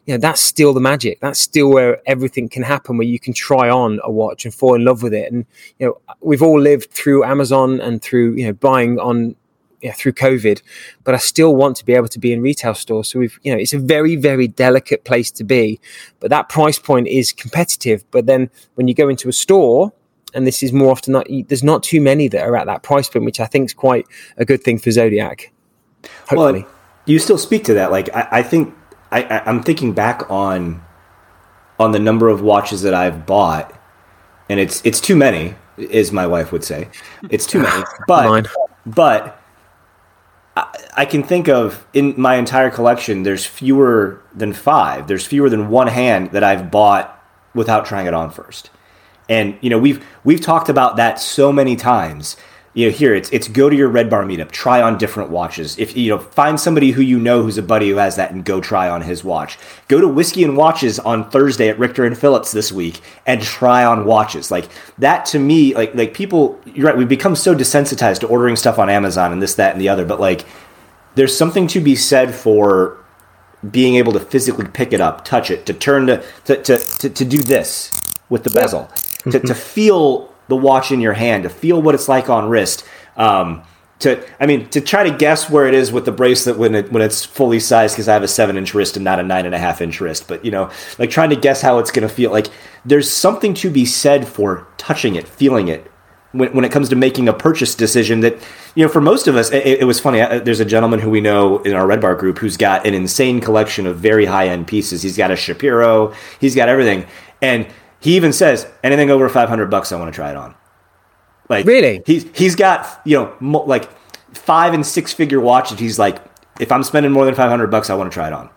you know, that's still the magic. That's still where everything can happen, where you can try on a watch and fall in love with it. And, you know, we've all lived through Amazon and through, you know, buying on yeah, through COVID, but I still want to be able to be in retail stores. So we've, you know, it's a very, very delicate place to be, but that price point is competitive. But then when you go into a store, and this is more often not, there's not too many that are at that price point, which I think is quite a good thing for Zodiac. Hopefully. Well, you still speak to that. Like, I, I think I, I, I'm thinking back on, on the number of watches that I've bought, and it's, it's too many, as my wife would say. It's too many, but, but I can think of in my entire collection, there's fewer than five. There's fewer than one hand that I've bought without trying it on first. And you know, we've we've talked about that so many times you know, here it's it's go to your Red Bar meetup, try on different watches. If you know, find somebody who you know who's a buddy who has that, and go try on his watch. Go to Whiskey and Watches on Thursday at Richter and Phillips this week and try on watches. Like that to me, like like people, you're right. We've become so desensitized to ordering stuff on Amazon and this, that, and the other. But like, there's something to be said for being able to physically pick it up, touch it, to turn to to to, to, to do this with the bezel, to, to feel the watch in your hand, to feel what it's like on wrist. Um, to, I mean, to try to guess where it is with the bracelet when it when it's fully sized, because I have a seven inch wrist and not a nine and a half inch wrist. But you know, like trying to guess how it's going to feel. Like there's something to be said for touching it, feeling it, when, when it comes to making a purchase decision that you know for most of us it, it, was funny there's a gentleman who we know in our red bar group who's got an insane collection of very high end pieces he's got a shapiro he's got everything and he even says anything over 500 bucks, I want to try it on. Like really, he's he's got you know mo- like five and six figure watches. He's like, if I'm spending more than 500 bucks, I want to try it on.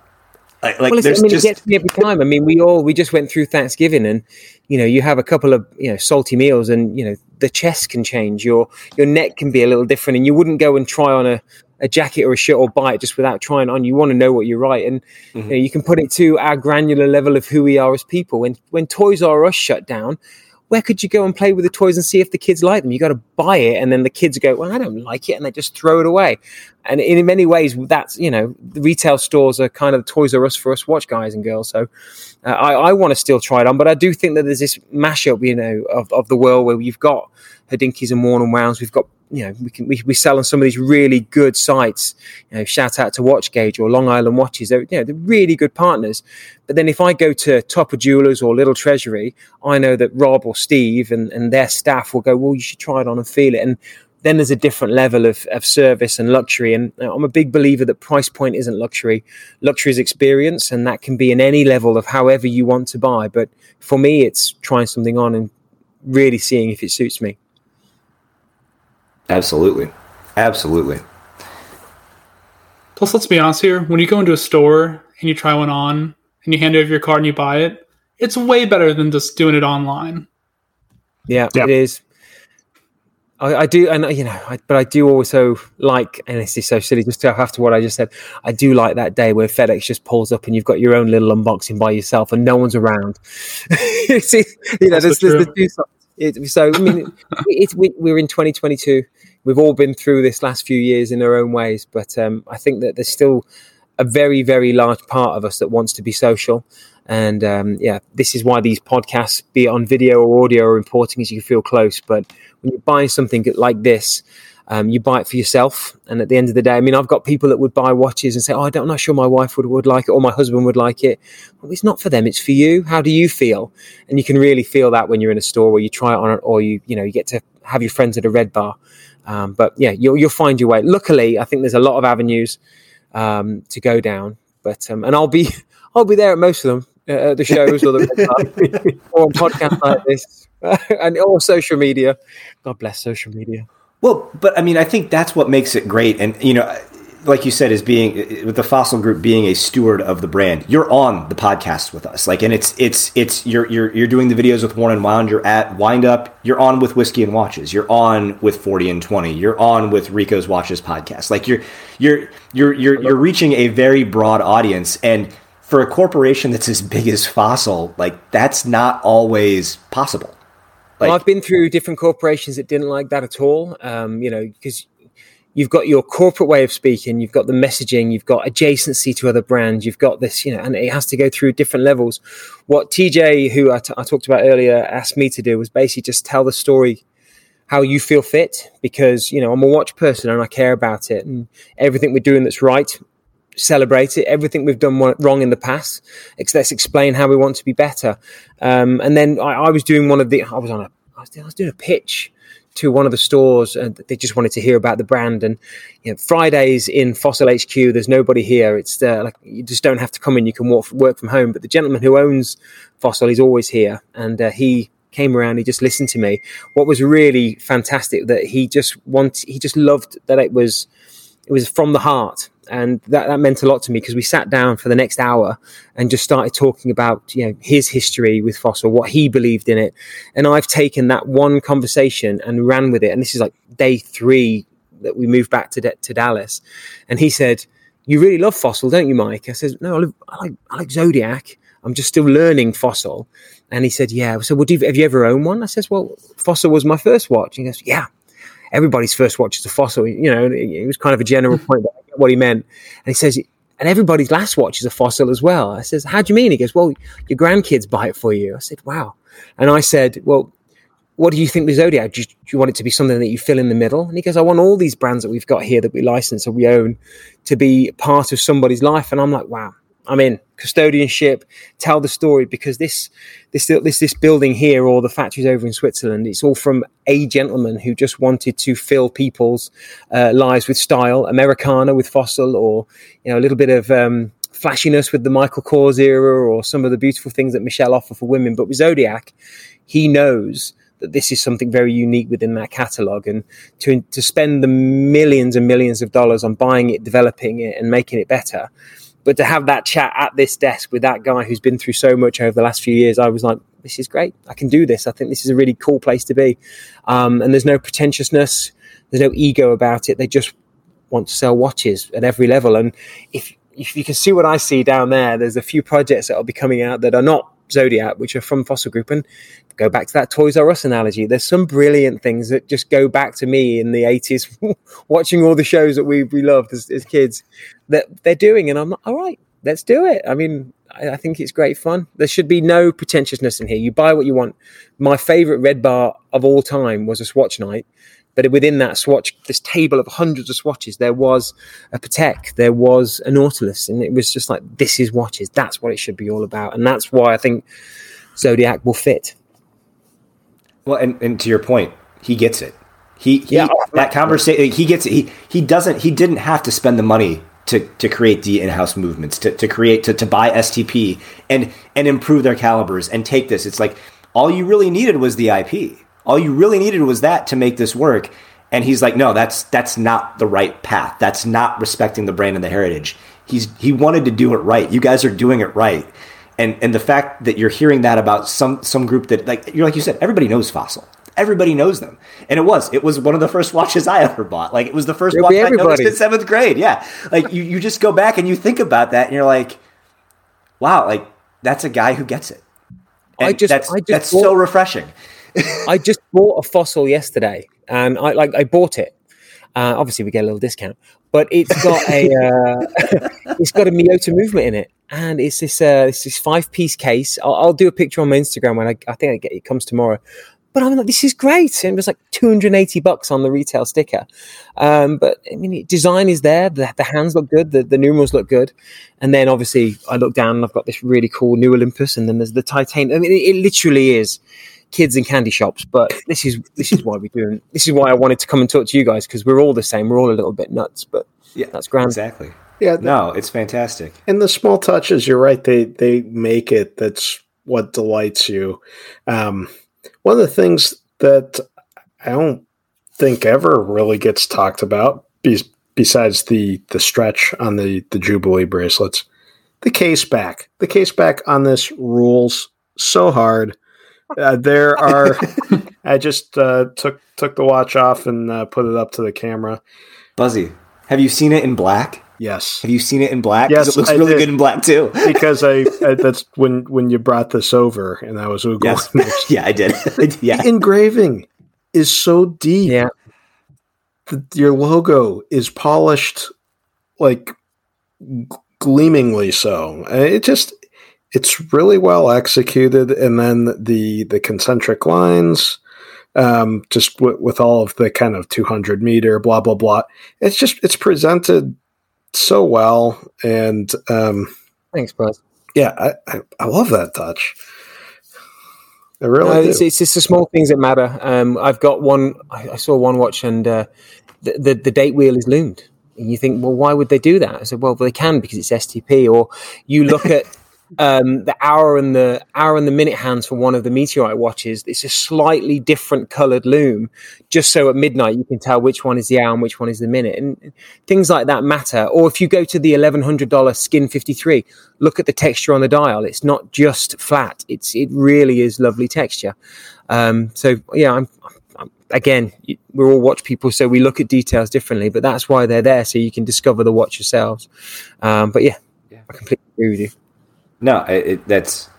Like, like well, I mean, just... it gets me every time. I mean, we all we just went through Thanksgiving, and you know, you have a couple of you know salty meals, and you know the chest can change, your your neck can be a little different, and you wouldn't go and try on a a jacket or a shirt or buy it just without trying on. You want to know what you're right, and mm-hmm. you, know, you, can put it to our granular level of who we are as people. When when Toys R Us shut down, where could you go and play with the toys and see if the kids like them? You got to buy it, and then the kids go, "Well, I don't like it," and they just throw it away. And in many ways, that's you know, the retail stores are kind of the Toys R Us for us watch guys and girls. So uh, I, I want to still try it on, but I do think that there's this mashup, you know, of, of the world where you've got Hodinkee and Worn and Wounds, we've got you know, we can we, we sell on some of these really good sites. You know, shout out to WatchGauge or Long Island Watches. They're you know they're really good partners. But then if I go to Topper Jewelers or Little Treasury, I know that Rob or Steve and, and their staff will go, well, you should try it on and feel it. And then there's a different level of, of service and luxury. And I'm a big believer that price point isn't luxury. Luxury is experience, and that can be in any level of however you want to buy. But for me, it's trying something on and really seeing if it suits me. Absolutely. Absolutely. Plus, let's be honest here when you go into a store and you try one on and you hand over your card and you buy it, it's way better than just doing it online. Yeah, it is. I, I, do, and you know, I, but I do also like, and this is so silly, just after what I just said, I do like that day where FedEx just pulls up and you've got your own little unboxing by yourself and no one's around. See, you know, there's, there's the two sides it, so I mean, it, it, we're in 2022. We've all been through this last few years in our own ways, but um, I think that there's still a very, very large part of us that wants to be social. And um, yeah, this is why these podcasts, be it on video or audio, are important, as you feel close. But when you're buying something like this, um, you buy it for yourself. And at the end of the day, I mean, I've got people that would buy watches and say, "Oh, I'm not know, sure my wife would, would like it or my husband would like it." Well, it's not for them; it's for you. How do you feel? And you can really feel that when you're in a store where you try it on, or you you know you get to have your friends at a red bar. Um, but yeah, you'll you'll find your way. Luckily, I think there's a lot of avenues um, to go down. But um, and I'll be I'll be there at most of them uh, the shows or the or on podcasts like this and or social media. God bless social media. Well, but I mean, I think that's what makes it great. And, you know, like you said, is being with the fossil group being a steward of the brand. You're on the podcast with us, like, and it's it's it's you're you're you're doing the videos with Worn and Wound. You're at Wind Up. You're on with Whiskey and Watches. You're on with Forty and Twenty. You're on with Rico's Watches podcast. Like you're you're you're you're you're reaching a very broad audience, and for a corporation that's as big as Fossil, like that's not always possible. Like, well, I've been through different corporations that didn't like that at all. Um, you know, because you've got your corporate way of speaking, you've got the messaging, you've got adjacency to other brands, you've got this, you know, and it has to go through different levels. What TJ, who I, t- I talked about earlier, asked me to do was basically just tell the story how you feel fit because, you know, I'm a watch person and I care about it and everything we're doing that's right. Celebrate it. Everything we've done wrong in the past. Let's explain how we want to be better. Um, and then I, I was doing one of the. I was on a. I was doing a pitch to one of the stores and they just wanted to hear about the brand. And you know, Fridays in Fossil HQ, there's nobody here. It's uh, like you just don't have to come in. You can walk, work from home. But the gentleman who owns Fossil, is always here, and uh, he came around. He just listened to me. What was really fantastic that he just wanted. He just loved that it was it was from the heart and that, that meant a lot to me because we sat down for the next hour and just started talking about you know his history with fossil what he believed in it. And i've taken that one conversation and ran with it. And this is like day three that we moved back to, to dallas. And he said you really love fossil don't you mike? I said no I, I like, I like zodiac. I'm just still learning fossil. And he said yeah. So would you have you ever owned one? I says well fossil was my first watch. He goes yeah everybody's first watch is a fossil you know it was kind of a general point what he meant. And he says, and everybody's last watch is a fossil as well. I says, how do you mean? He goes, well, your grandkids buy it for you. I said, wow. And I said, well, what do you think the Zodiac? Do you, do you, want it to be something that you fill in the middle? And he goes, I want all these brands that we've got here that we license or we own to be part of somebody's life. And I'm like, wow, I'm in custodianship, tell the story because this, this, this, this building here or the factories over in Switzerland, it's all from a gentleman who just wanted to fill people's uh, lives with style, Americana with Fossil, or you know a little bit of um, flashiness with the Michael Kors era, or some of the beautiful things that Michele offer for women. But with Zodiac, he knows that this is something very unique within that catalog and to to spend the millions and millions of dollars on buying it developing it and making it better but to have that chat at this desk with that guy who's been through so much over the last few years, I was like, this is great. I can do this. I think this is a really cool place to be. Um, and there's no pretentiousness, there's no ego about it. They just want to sell watches at every level. And if if you can see what I see down there, there's a few projects that will be coming out that are not Zodiac, which are from Fossil Group. And go back to that Toys R Us analogy. There's some brilliant things that just go back to me in the 80s, watching all the shows that we, we loved as, as kids that they're doing. And I'm like, all right, let's do it. I mean, I, I, think it's great fun. There should be no pretentiousness in here. You buy what you want. My favorite RedBar of all time was a Swatch night. But within that swatch, this table of hundreds of swatches, there was a Patek, there was a Nautilus, and it was just like, this is watches. That's what it should be all about. And that's why I think Zodiac will fit. Well, and, and to your point, he gets it. He, he yeah. that conversation he gets it. He he doesn't he didn't have to spend the money to, to create the in-house movements, to, to create to, to buy STP and and improve their calibers and take this. It's like all you really needed was the IP. All you really needed was that to make this work. And he's like, no, that's that's not the right path. That's not respecting the brand and the heritage. He's he wanted to do it right. You guys are doing it right. And and the fact that you're hearing that about some some group that like you're like you said everybody knows fossil. Everybody knows them. And it was it was one of the first watches i ever bought. Like it was the 1st watch i noticed in seventh grade. Yeah. Like you, you just go back and you think about that and you're like wow like that's a guy who gets it. And i just that's, I just that's so refreshing i just bought a fossil yesterday and i like i bought it uh, obviously we get a little discount but it's got a uh, it's got a Miyota movement in it, and it's this uh, it's this five piece case. I'll, I'll, do a picture on my Instagram when I, I think I get, it comes tomorrow. But I'm like, this is great. And it was like 280 bucks on the retail sticker. Um, but I mean, design is there. The, the hands look good. The, the, numerals look good. And then obviously I look down and I've got this really cool new Olympos. And then there's the titanium. I mean, it, it literally is kids in candy shops. But this is, this is why we do. This is why I wanted to come and talk to you guys because we're all the same. We're all a little bit nuts, but yeah, that's grand. Exactly. Yeah. The, no, it's fantastic. And the small touches, you're right. They they make it. That's what delights you. Um, one of the things that I don't think ever really gets talked about, besides the the stretch on the the Jubilee bracelets, the case back. The case back on this rules so hard. Uh, there are. I just uh, took took the watch off and uh, put it up to the camera. Buzzy, have you seen it in black? Yes. Have you seen it in black? 'Cause Yes, it looks I really did. good in black too. because I, I that's when when you brought this over and I was googling. Yes. yeah, I did. yeah. The engraving is so deep. Yeah. The- your logo is polished, like g- gleamingly so. It just it's really well executed, and then the the concentric lines, um, just w- with all of the kind of two hundred meter blah blah blah. It's just it's presented so well, and um, Thanks, Buzz. yeah, I, I, I love that touch. I really No, do. it's, it's just the small things that matter. Um, I've got one. I, I saw one watch, and uh, the, the the date wheel is loomed. And you think, well, why would they do that? I said, well, they can because it's STP. Or you look at um, the hour and the hour and the minute hands for one of the meteorite watches. It's a slightly different coloured loom, just so at midnight you can tell which one is the hour and which one is the minute, and things like that matter. Or if you go to the eleven hundred dollar Skin fifty three, look at the texture on the dial. It's not just flat. It's it really is lovely texture. Um, so yeah, I'm, I'm again, we're all watch people, so we look at details differently. But that's why they're there, so you can discover the watch yourselves. Um, but yeah, I completely agree with you. No, it, it, that's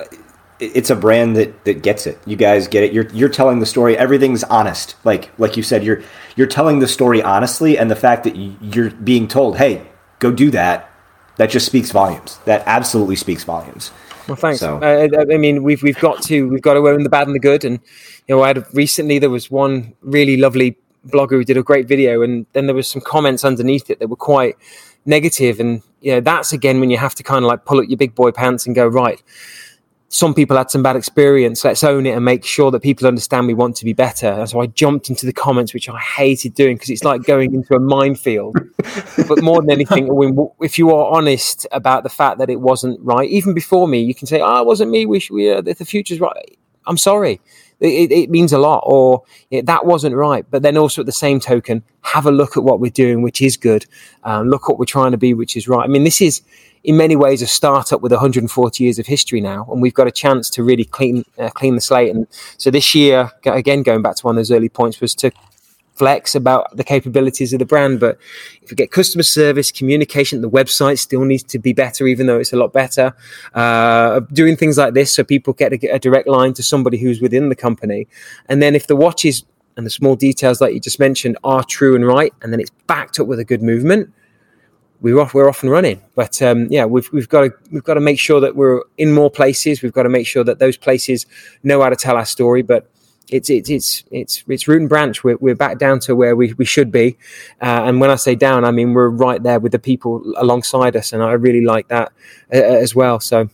it- it's a brand that that gets it. You guys get it. You're you're telling the story. Everything's honest. Like like you said, you're you're telling the story honestly, and the fact that you- you're being told, "Hey, go do that," that just speaks volumes. That absolutely speaks volumes. Well, thanks. So- I I mean, we've we've got to we've got to own the bad and the good, and you know, I had recently there was one really lovely blogger who did a great video, and then there was some comments underneath it that were quite negative, and you know, that's again when you have to kind of like pull up your big boy pants and go right. Some people had some bad experience. Let's own it and make sure that people understand we want to be better. And so I jumped into the comments, which I hated doing because it's like going into a minefield but more than anything, when, if you are honest about the fact that it wasn't right, even before me, you can say, "Oh, it wasn't me. We, should, we uh, the future's right." I'm sorry. It, it, it means a lot, or yeah, that wasn't right. But then also at the same token, have a look at what we're doing, which is good. Um, look what we're trying to be, which is right. I mean, this is in many ways a startup with 140 years of history now, and we've got a chance to really clean uh, clean the slate. And so this year, again, going back to one of those early points, was to flex about the capabilities of the brand. But if you get customer service, communication, the website still needs to be better, even though it's a lot better. Uh, doing things like this so people get a, a direct line to somebody who's within the company. And then if the watches and the small details like you just mentioned are true and right, and then it's backed up with a good movement. We're off. We're off and running, but um, yeah, we've we've got to we've got to make sure that we're in more places. We've got to make sure that those places know how to tell our story. But it's it's it's it's it's root and branch. We're we're back down to where we, we should be, uh, and when I say down, I mean we're right there with the people alongside us, and I really like that uh, as well. So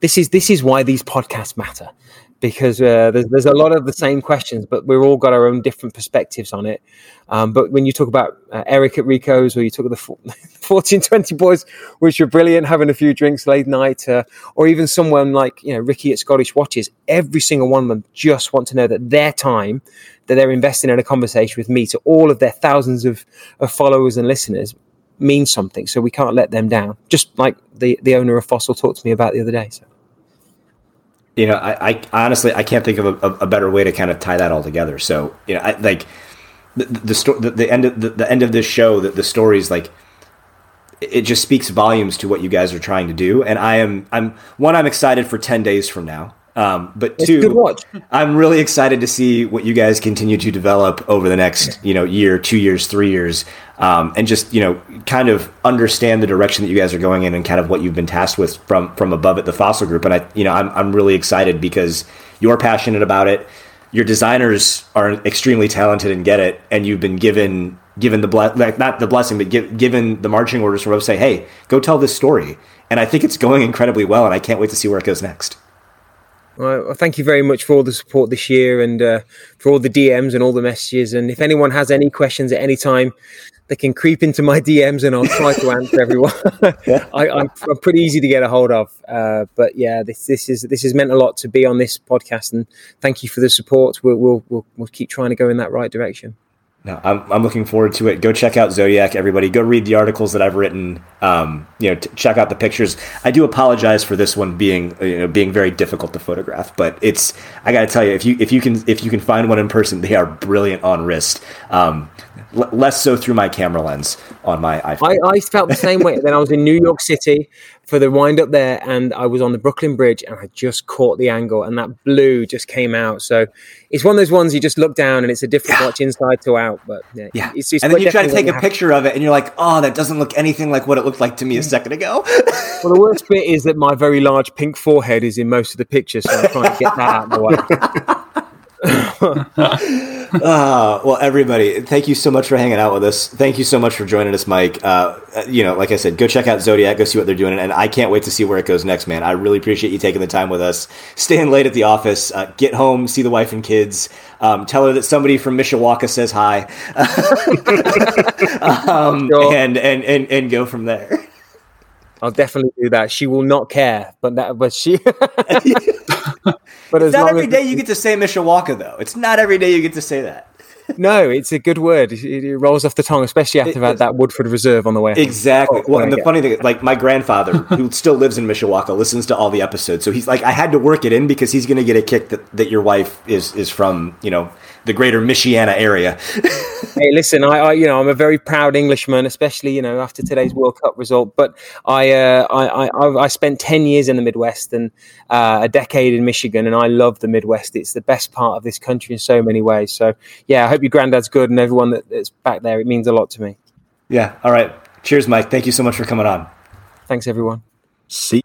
this is this is why these podcasts matter because uh, there's there's a lot of the same questions, but we've all got our own different perspectives on it. Um, but when you talk about uh, Eric at Rico's, or you talk of the 1420 boys, which are brilliant, having a few drinks late night, uh, or even someone like you know Ricky at Scottish Watches, every single one of them just want to know that their time that they're investing in a conversation with me to all of their thousands of, of followers and listeners means something. So we can't let them down. Just like the the owner of Fossil talked to me about the other day. So. You know, I, I honestly I can't think of a, a better way to kind of tie that all together. So you know, I, like the the, the, the end of the, the end of this show, that the stories like it just speaks volumes to what you guys are trying to do. And I am I'm one I'm excited for ten days from now. Um, but It's two. I'm really excited to see what you guys continue to develop over the next, you know, year, two years, three years, um, and just you know, kind of understand the direction that you guys are going in and kind of what you've been tasked with from from above at the Fossil Group. And I, you know, I'm I'm really excited because you're passionate about it. Your designers are extremely talented and get it, and you've been given given the ble- like not the blessing, but give, given the marching orders from above. Say, hey, go tell this story. And I think it's going incredibly well, and I can't wait to see where it goes next. Well, thank you very much for all the support this year and uh, for all the DMs and all the messages. And if anyone has any questions at any time, they can creep into my DMs and I'll try to answer everyone. I, I'm, I'm pretty easy to get a hold of. Uh, but yeah, this, this is this has meant a lot to be on this podcast, and thank you for the support. We'll we'll we'll, we'll keep trying to go in that right direction. No, I'm, I'm looking forward to it. Go check out Zodiac, everybody. Go read the articles that I've written. Um, you know, t- check out the pictures. I do apologize for this one being uh, you know being very difficult to photograph, but it's I got to tell you if you if you can if you can find one in person, they are brilliant on wrist. Um, L- less so through my camera lens on my iPhone. I, I felt the same way. then I was in New York City for the wind up there, and I was on the Brooklyn Bridge, and I just caught the angle, and that blue just came out. So it's one of those ones you just look down, and it's a different Yeah. watch inside to out. But yeah, yeah, it's, it's and then you try to take a picture of it, and you're like, "Oh, that doesn't look anything like what it looked like to me a second ago." Well, the worst bit is that my very large pink forehead is in most of the pictures, so I'm trying to get that out of the way. Uh, well, everybody, thank you so much for hanging out with us. Thank you so much for joining us, Mike. Uh, you know, like I said, go check out Zodiac, go see what they're doing, and I can't wait to see where it goes next, man. I really appreciate you taking the time with us, staying late at the office, uh, get home, see the wife and kids, um, tell her that somebody from Mishawaka says hi, um, Sure. and, and and and go from there. I'll definitely do that. She will not care, but that, but she. but as It's not every as day you get to say Mishawaka, though. It's not every day you get to say that. no, it's a good word. It, it rolls off the tongue, especially after I've that Woodford Reserve on the way. Exactly. Oh, well, and the funny thing, like my grandfather, who still lives in Mishawaka, listens to all the episodes. So he's like, I had to work it in because he's going to get a kick that, that your wife is is from, you know, the greater Michiana area. hey, listen, I, I, you know, I'm a very proud Englishman, especially you know after today's World Cup result. But I, uh, I, I, I spent ten years in the Midwest and uh, a decade in Michigan, and I love the Midwest. It's the best part of this country in so many ways. So yeah, I hope your granddad's good, and everyone that, that's back there. It means a lot to me. yeah. All right. Cheers, Mike. Thank you so much for coming on. Thanks, everyone. See.